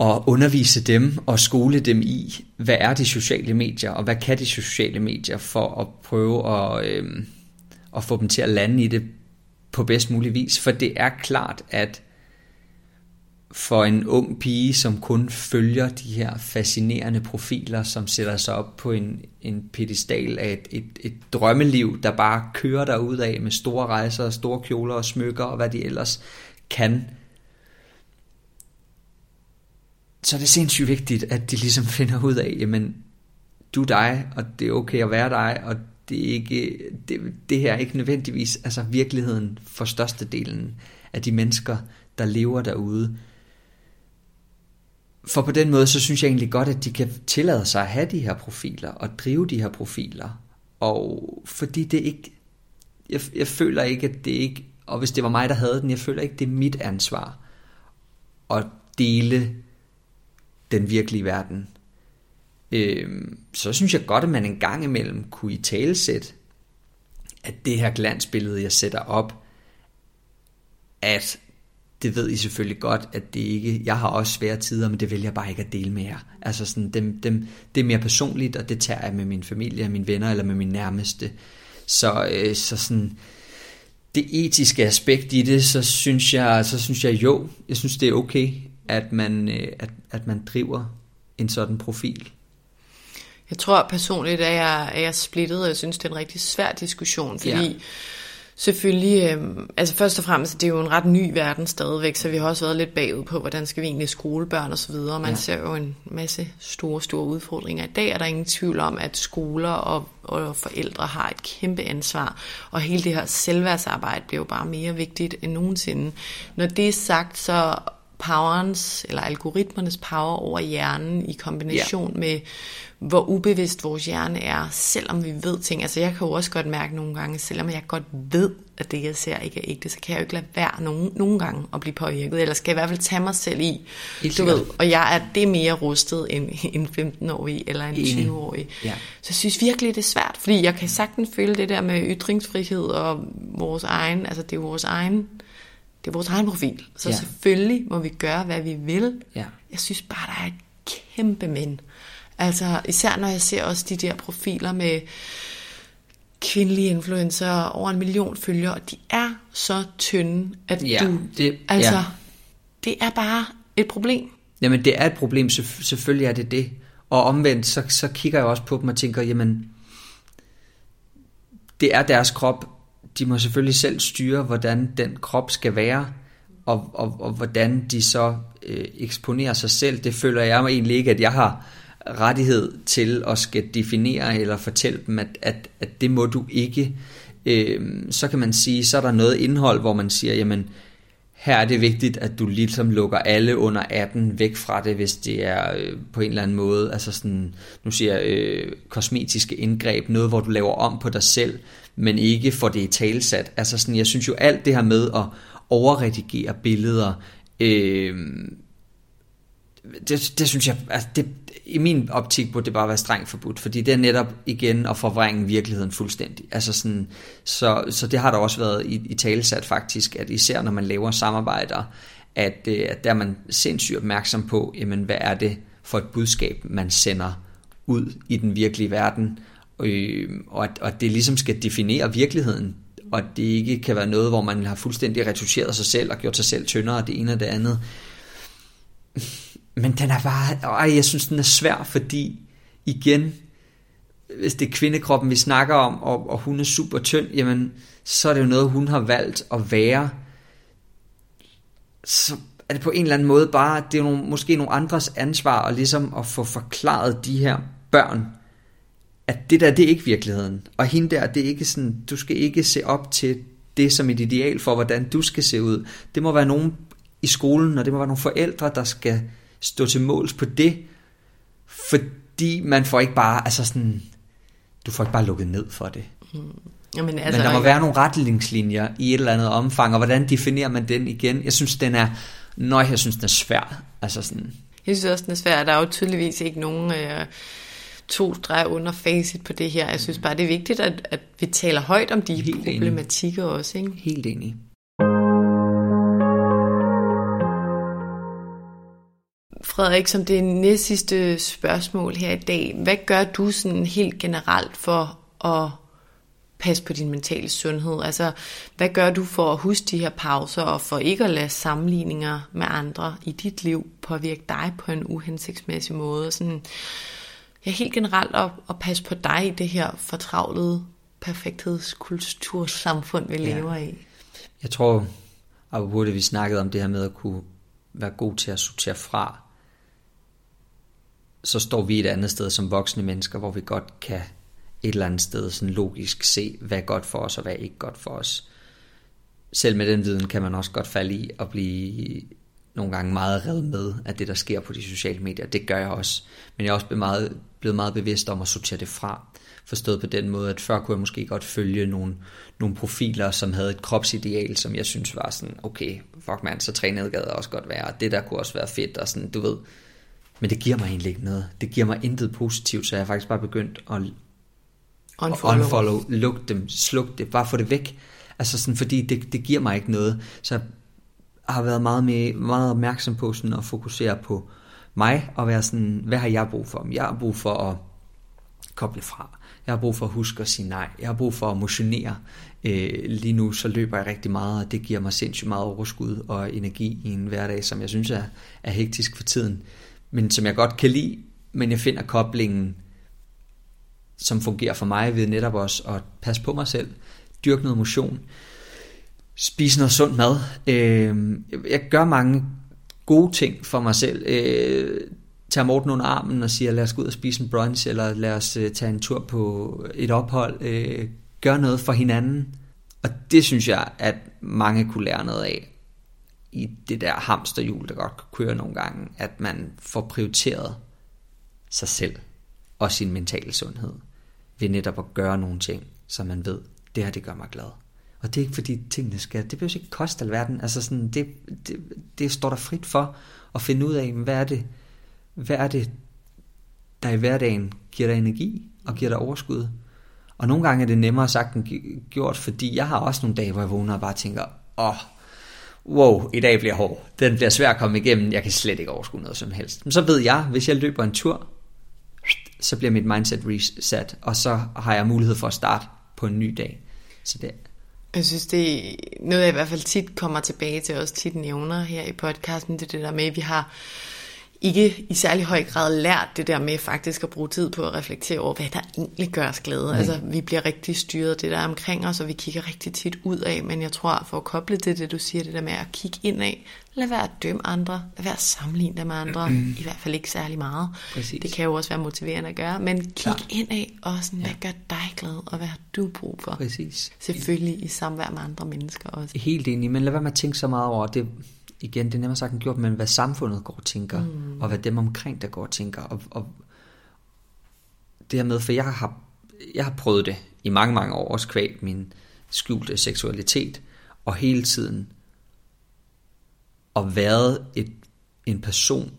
at undervise dem og skole dem i, hvad er de sociale medier, og hvad kan de sociale medier for at prøve at, øh, at få dem til at lande i det på bedst mulig vis. For det er klart, at for en ung pige, som kun følger de her fascinerende profiler, som sætter sig op på en, en pedestal af et, et, et drømmeliv, der bare kører derud af med store rejser, og store kjoler og smykker og hvad de ellers kan, så er det sindssygt vigtigt, at de ligesom finder ud af, jamen, du er dig, og det er okay at være dig, og det er ikke, det, det her er ikke nødvendigvis altså virkeligheden for størstedelen af de mennesker, der lever derude. For på den måde, så synes jeg egentlig godt, at de kan tillade sig at have de her profiler, og drive de her profiler. Og fordi det ikke, jeg, jeg føler ikke, at det ikke, og hvis det var mig, der havde den, jeg føler ikke, det er mit ansvar at dele den virkelige verden. øh, så synes jeg godt, at man en gang imellem kunne i talesæt, at det her glansbillede, jeg sætter op, at det ved I selvfølgelig godt, at det ikke, jeg har også svære tider, men det vil jeg bare ikke at dele med jer. Altså sådan, dem, dem, det er mere personligt, og det tager jeg med min familie, mine venner eller med min nærmeste. Så, øh, så sådan, det etiske aspekt i det, så synes jeg, så synes jeg jo, jeg synes det er okay, at man, øh, at, at man driver en sådan profil. Jeg tror personligt, at jeg, er jeg splittet, og jeg synes, det er en rigtig svær diskussion, fordi ja. selvfølgelig, øh, altså først og fremmest, det er jo en ret ny verden stadigvæk, så vi har også været lidt bagud på, hvordan skal vi egentlig skolebørn og så videre. Man ja. ser jo en masse store, store udfordringer i dag, og der er ingen tvivl om, at skoler og, og forældre har et kæmpe ansvar, og hele det her selvværdsarbejde bliver jo bare mere vigtigt end nogensinde. Når det er sagt, så powerens, eller algoritmernes power over hjernen i kombination ja. med, hvor ubevidst vores hjerne er, selvom vi ved ting. Altså jeg kan jo også godt mærke nogle gange, selvom jeg godt ved, at det jeg ser ikke er ægte, så kan jeg jo ikke lade være nogen, nogle gange at blive påvirket, eller skal jeg i hvert fald tage mig selv i, Helt du ved, og jeg er det mere rustet end en 15-årig eller en 20-årig. Ja. Så jeg synes virkelig, det er svært, fordi jeg kan sagtens føle det der med ytringsfrihed og vores egen, altså det er vores egen det er vores egen profil. Så ja. selvfølgelig må vi gøre, hvad vi vil. Ja. Jeg synes bare, der er et kæmpe men. Altså især når jeg ser også de der profiler med kvindelige influencer over en million følgere, og de er så tynde, at ja, du... Det, altså, ja. det er bare et problem. Jamen det er et problem, selvfølgelig er det det. Og omvendt, så, så kigger jeg også på dem og tænker, jamen, det er deres krop, de må selvfølgelig selv styre, hvordan den krop skal være, og, og, og hvordan de så øh, eksponerer sig selv. Det føler jeg mig egentlig ikke, at jeg har rettighed til at skal definere eller fortælle dem, at, at, at det må du ikke. Øh, så kan man sige, så er der noget indhold, hvor man siger, jamen, her er det vigtigt, at du ligesom lukker alle under 18 væk fra det, hvis det er øh, på en eller anden måde, altså sådan, nu siger jeg, øh, kosmetiske indgreb, noget hvor du laver om på dig selv, men ikke får det talsat. Altså sådan, jeg synes jo alt det her med at overredigere billeder, øh, det, det synes jeg, altså det, i min optik burde det bare være strengt forbudt, fordi det er netop igen at forvrænge virkeligheden fuldstændig. Altså sådan, så, så det har der også været i, i talesat faktisk, at især når man laver samarbejder, at, øh, at der er man sindssygt opmærksom på, jamen, hvad er det for et budskab, man sender ud i den virkelige verden, øh, og, at, og at det ligesom skal definere virkeligheden, og at det ikke kan være noget, hvor man har fuldstændig retuscheret sig selv og gjort sig selv tyndere, det ene og det andet. Men den er bare, øj, jeg synes, den er svær, fordi igen, hvis det er kvindekroppen, vi snakker om, og, og hun er super tynd, jamen, så er det jo noget, hun har valgt at være. Så er det på en eller anden måde bare, det er nogle, måske nogle andres ansvar, at ligesom at få forklaret de her børn, at det der, det er ikke virkeligheden. Og hende der, det er ikke sådan, du skal ikke se op til det som et ideal for, hvordan du skal se ud. Det må være nogen i skolen, og det må være nogle forældre, der skal stå til måls på det, fordi man får ikke bare, altså sådan, du får ikke bare lukket ned for det. Mm. Jamen, altså, Men der må være nogle retningslinjer i et eller andet omfang, og hvordan definerer man den igen? Jeg synes, den er, når jeg synes, den er svær. Altså sådan. Jeg synes også, den er svær. Der er jo tydeligvis ikke nogen øh, to streg under facit på det her. Jeg synes bare, det er vigtigt, at, at vi taler højt om de Helt problematikker enig. også. Ikke? Helt enig. Frederik, som det næst sidste spørgsmål her i dag, hvad gør du sådan helt generelt for at passe på din mentale sundhed? Altså, hvad gør du for at huske de her pauser, og for ikke at lade sammenligninger med andre i dit liv påvirke dig på en uhensigtsmæssig måde? Sådan, ja, helt generelt at, at passe på dig i det her fortravlede perfekthedskultursamfund, vi ja. lever i. Jeg tror, apropos det, vi snakkede om det her med at kunne være god til at sortere fra, så står vi et andet sted som voksne mennesker, hvor vi godt kan et eller andet sted sådan logisk se, hvad er godt for os og hvad er ikke godt for os. Selv med den viden kan man også godt falde i og blive nogle gange meget reddet med af det, der sker på de sociale medier. Det gør jeg også. Men jeg er også blevet meget, blevet meget bevidst om at sortere det fra. Forstået på den måde, at før kunne jeg måske godt følge nogle, nogle profiler, som havde et kropsideal, som jeg synes var sådan, okay, fuck man, så trænet gad også godt være, det der kunne også være fedt, og sådan, du ved, men det giver mig egentlig ikke noget. Det giver mig intet positivt, så jeg har faktisk bare begyndt at unfollow, unfollow luk dem, sluk det, bare få det væk. Altså sådan, fordi det, det giver mig ikke noget. Så jeg har været meget, mere, meget opmærksom på sådan at fokusere på mig, og være sådan, hvad har jeg brug for? Jeg har brug for at koble fra. Jeg har brug for at huske at sige nej. Jeg har brug for at motionere. Øh, lige nu så løber jeg rigtig meget, og det giver mig sindssygt meget overskud og energi i en hverdag, som jeg synes er, er hektisk for tiden men som jeg godt kan lide, men jeg finder koblingen, som fungerer for mig ved netop også at passe på mig selv, dyrke noget motion, spise noget sund mad. Øh, jeg gør mange gode ting for mig selv. Øh, tager Morten under armen og siger, lad os gå ud og spise en brunch, eller lad os øh, tage en tur på et ophold. Øh, gør noget for hinanden. Og det synes jeg, at mange kunne lære noget af i det der hamsterhjul, der godt kan køre nogle gange, at man får prioriteret sig selv og sin mentale sundhed ved netop at gøre nogle ting, som man ved, det her det gør mig glad. Og det er ikke fordi tingene skal, det behøver ikke koste alverden, altså sådan, det, det, det står der frit for at finde ud af, hvad er det, hvad er det, der i hverdagen giver dig energi og giver dig overskud. Og nogle gange er det nemmere sagt end gjort, fordi jeg har også nogle dage, hvor jeg vågner og bare tænker, åh, oh, wow, i dag bliver hård. Den bliver svær at komme igennem. Jeg kan slet ikke overskue noget som helst. Men så ved jeg, hvis jeg løber en tur, så bliver mit mindset reset, og så har jeg mulighed for at starte på en ny dag. Så det, jeg synes, det er noget, jeg i hvert fald tit kommer tilbage til, også tit nævner her i podcasten, det er det der med, at vi har ikke i særlig høj grad lært det der med faktisk at bruge tid på at reflektere over, hvad der egentlig gør os glade. Mm. Altså, vi bliver rigtig styret af det der omkring os, og vi kigger rigtig tit ud af, men jeg tror, for at koble det, det du siger, det der med at kigge ind af, lad være at dømme andre, lad være at sammenligne dem med andre, mm. i hvert fald ikke særlig meget. Præcis. Det kan jo også være motiverende at gøre, men kig ja. ind af, og sådan, hvad gør dig glad, og hvad har du brug for? Præcis. Selvfølgelig i samvær med andre mennesker også. Helt enig, men lad være med at tænke så meget over det igen, det er nemmere sagt end gjort, men hvad samfundet går og tænker, mm. og hvad dem omkring der går og tænker, og, og det her med, for jeg har, jeg har prøvet det i mange, mange år, også kvæg min skjulte seksualitet, og hele tiden og været et, en person,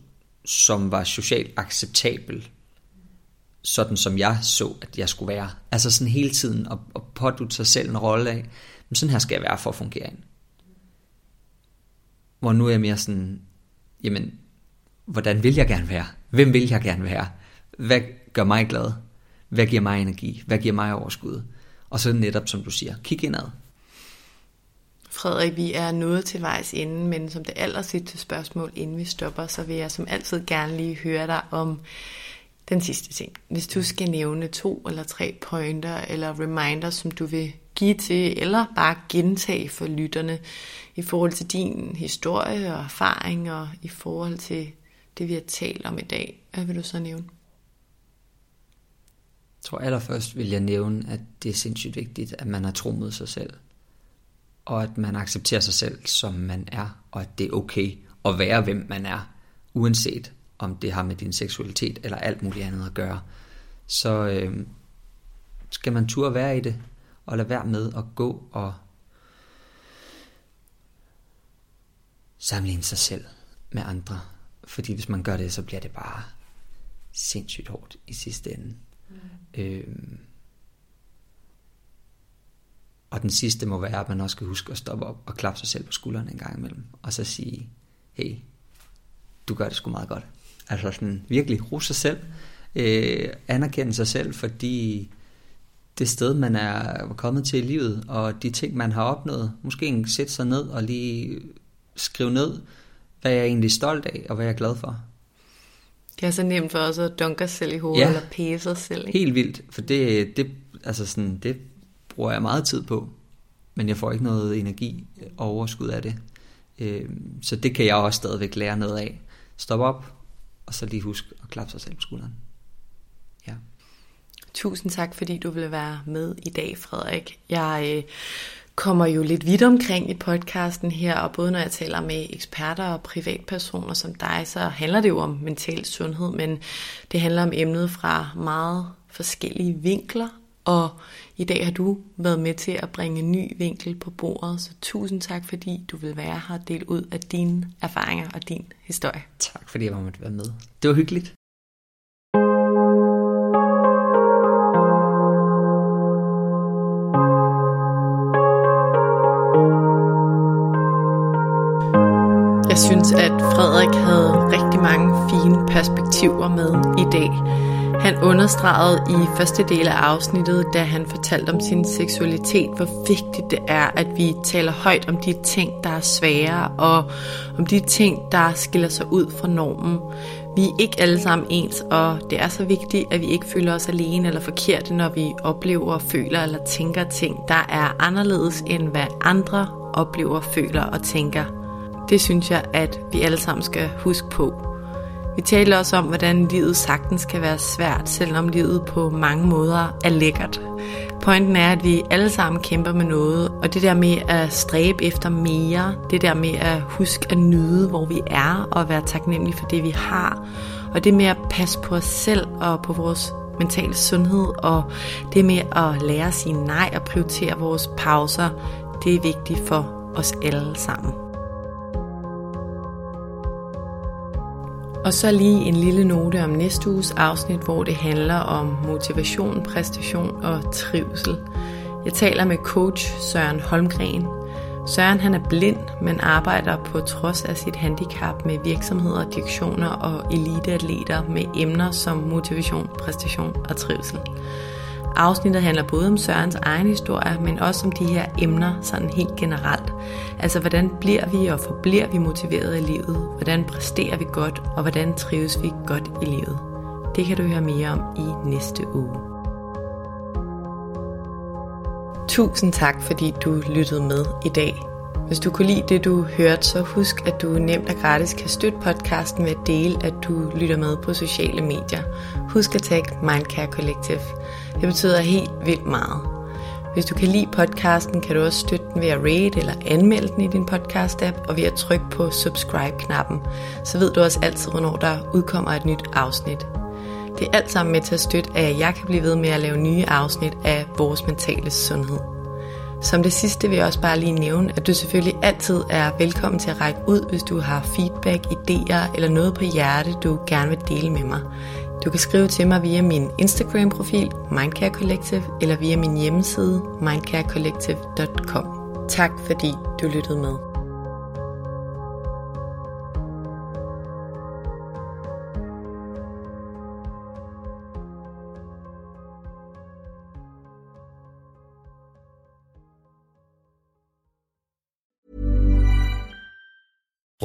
som var socialt acceptabel, sådan som jeg så, at jeg skulle være. Altså sådan hele tiden at, at pådute sig selv en rolle af, men sådan her skal jeg være for at fungere ind. Hvor nu er jeg mere sådan, jamen, hvordan vil jeg gerne være? Hvem vil jeg gerne være? Hvad gør mig glad? Hvad giver mig energi? Hvad giver mig overskud? Og så netop, som du siger, kig indad. Frederik, vi er nået til vejs ende, men som det aller sidste spørgsmål, inden vi stopper, så vil jeg som altid gerne lige høre dig om den sidste ting. Hvis du skal nævne to eller tre pointer eller reminders, som du vil give til, eller bare gentage for lytterne i forhold til din historie og erfaring, og i forhold til det, vi har talt om i dag, hvad vil du så nævne? Jeg tror allerførst vil jeg nævne, at det er sindssygt vigtigt, at man har tro mod sig selv. Og at man accepterer sig selv, som man er, og at det er okay at være, hvem man er, uanset om det har med din seksualitet eller alt muligt andet at gøre. Så øh, skal man turde være i det, og lade være med at gå og sammenligne sig selv med andre. Fordi hvis man gør det, så bliver det bare sindssygt hårdt i sidste ende. Mm. Øhm, og den sidste må være, at man også skal huske at stoppe op og klappe sig selv på skulderen en gang imellem. Og så sige, hey, du gør det sgu meget godt. Altså sådan virkelig rose sig selv. Øh, anerkende sig selv, fordi det sted, man er kommet til i livet, og de ting, man har opnået, måske sætte sig ned og lige skrive ned, hvad jeg er egentlig stolt af, og hvad jeg er glad for. Det er så nemt for os at dunke os selv i hovedet, ja, eller pæse os selv. Ikke? helt vildt, for det, det, altså sådan, det bruger jeg meget tid på, men jeg får ikke noget energi overskud af det. Øh, så det kan jeg også stadigvæk lære noget af. Stop op, og så lige husk at klappe sig selv på skulderen. Tusind tak, fordi du ville være med i dag, Frederik. Jeg øh, kommer jo lidt vidt omkring i podcasten her, og både når jeg taler med eksperter og privatpersoner som dig, så handler det jo om mental sundhed, men det handler om emnet fra meget forskellige vinkler, og i dag har du været med til at bringe en ny vinkel på bordet, så tusind tak, fordi du vil være her og dele ud af dine erfaringer og din historie. Tak, fordi jeg måtte være med. Det var hyggeligt. Jeg synes, at Frederik havde rigtig mange fine perspektiver med i dag. Han understregede i første del af afsnittet, da han fortalte om sin seksualitet, hvor vigtigt det er, at vi taler højt om de ting, der er svære, og om de ting, der skiller sig ud fra normen. Vi er ikke alle sammen ens, og det er så vigtigt, at vi ikke føler os alene eller forkerte, når vi oplever, føler eller tænker ting, der er anderledes end hvad andre oplever, føler og tænker. Det synes jeg, at vi alle sammen skal huske på. Vi taler også om, hvordan livet sagtens kan være svært, selvom livet på mange måder er lækkert. Pointen er, at vi alle sammen kæmper med noget, og det der med at stræbe efter mere, det der med at huske at nyde, hvor vi er, og være taknemmelige for det, vi har, og det med at passe på os selv og på vores mentale sundhed, og det med at lære at sige nej og prioritere vores pauser, det er vigtigt for os alle sammen. Og så lige en lille note om næste uges afsnit, hvor det handler om motivation, præstation og trivsel. Jeg taler med coach Søren Holmgren. Søren han er blind, men arbejder på trods af sit handicap med virksomheder, direktioner og eliteatleter med emner som motivation, præstation og trivsel. Afsnittet handler både om Sørens egen historie, men også om de her emner sådan helt generelt. Altså hvordan bliver vi og forbliver vi motiveret i livet? Hvordan præsterer vi godt, og hvordan trives vi godt i livet? Det kan du høre mere om i næste uge. Tusind tak, fordi du lyttede med i dag. Hvis du kunne lide det, du hørte, så husk, at du nemt og gratis kan støtte podcasten ved at dele, at du lytter med på sociale medier. Husk at tagge Mindcare Collective. Det betyder helt vildt meget. Hvis du kan lide podcasten, kan du også støtte den ved at rate eller anmelde den i din podcast-app, og ved at trykke på subscribe-knappen. Så ved du også altid, hvornår der udkommer et nyt afsnit. Det er alt sammen med til at støtte, at jeg kan blive ved med at lave nye afsnit af vores mentale sundhed. Som det sidste vil jeg også bare lige nævne, at du selvfølgelig altid er velkommen til at række ud, hvis du har feedback, idéer eller noget på hjerte, du gerne vil dele med mig. Du kan skrive til mig via min Instagram-profil, Mindcare Collective, eller via min hjemmeside, mindcarecollective.com. Tak fordi du lyttede med.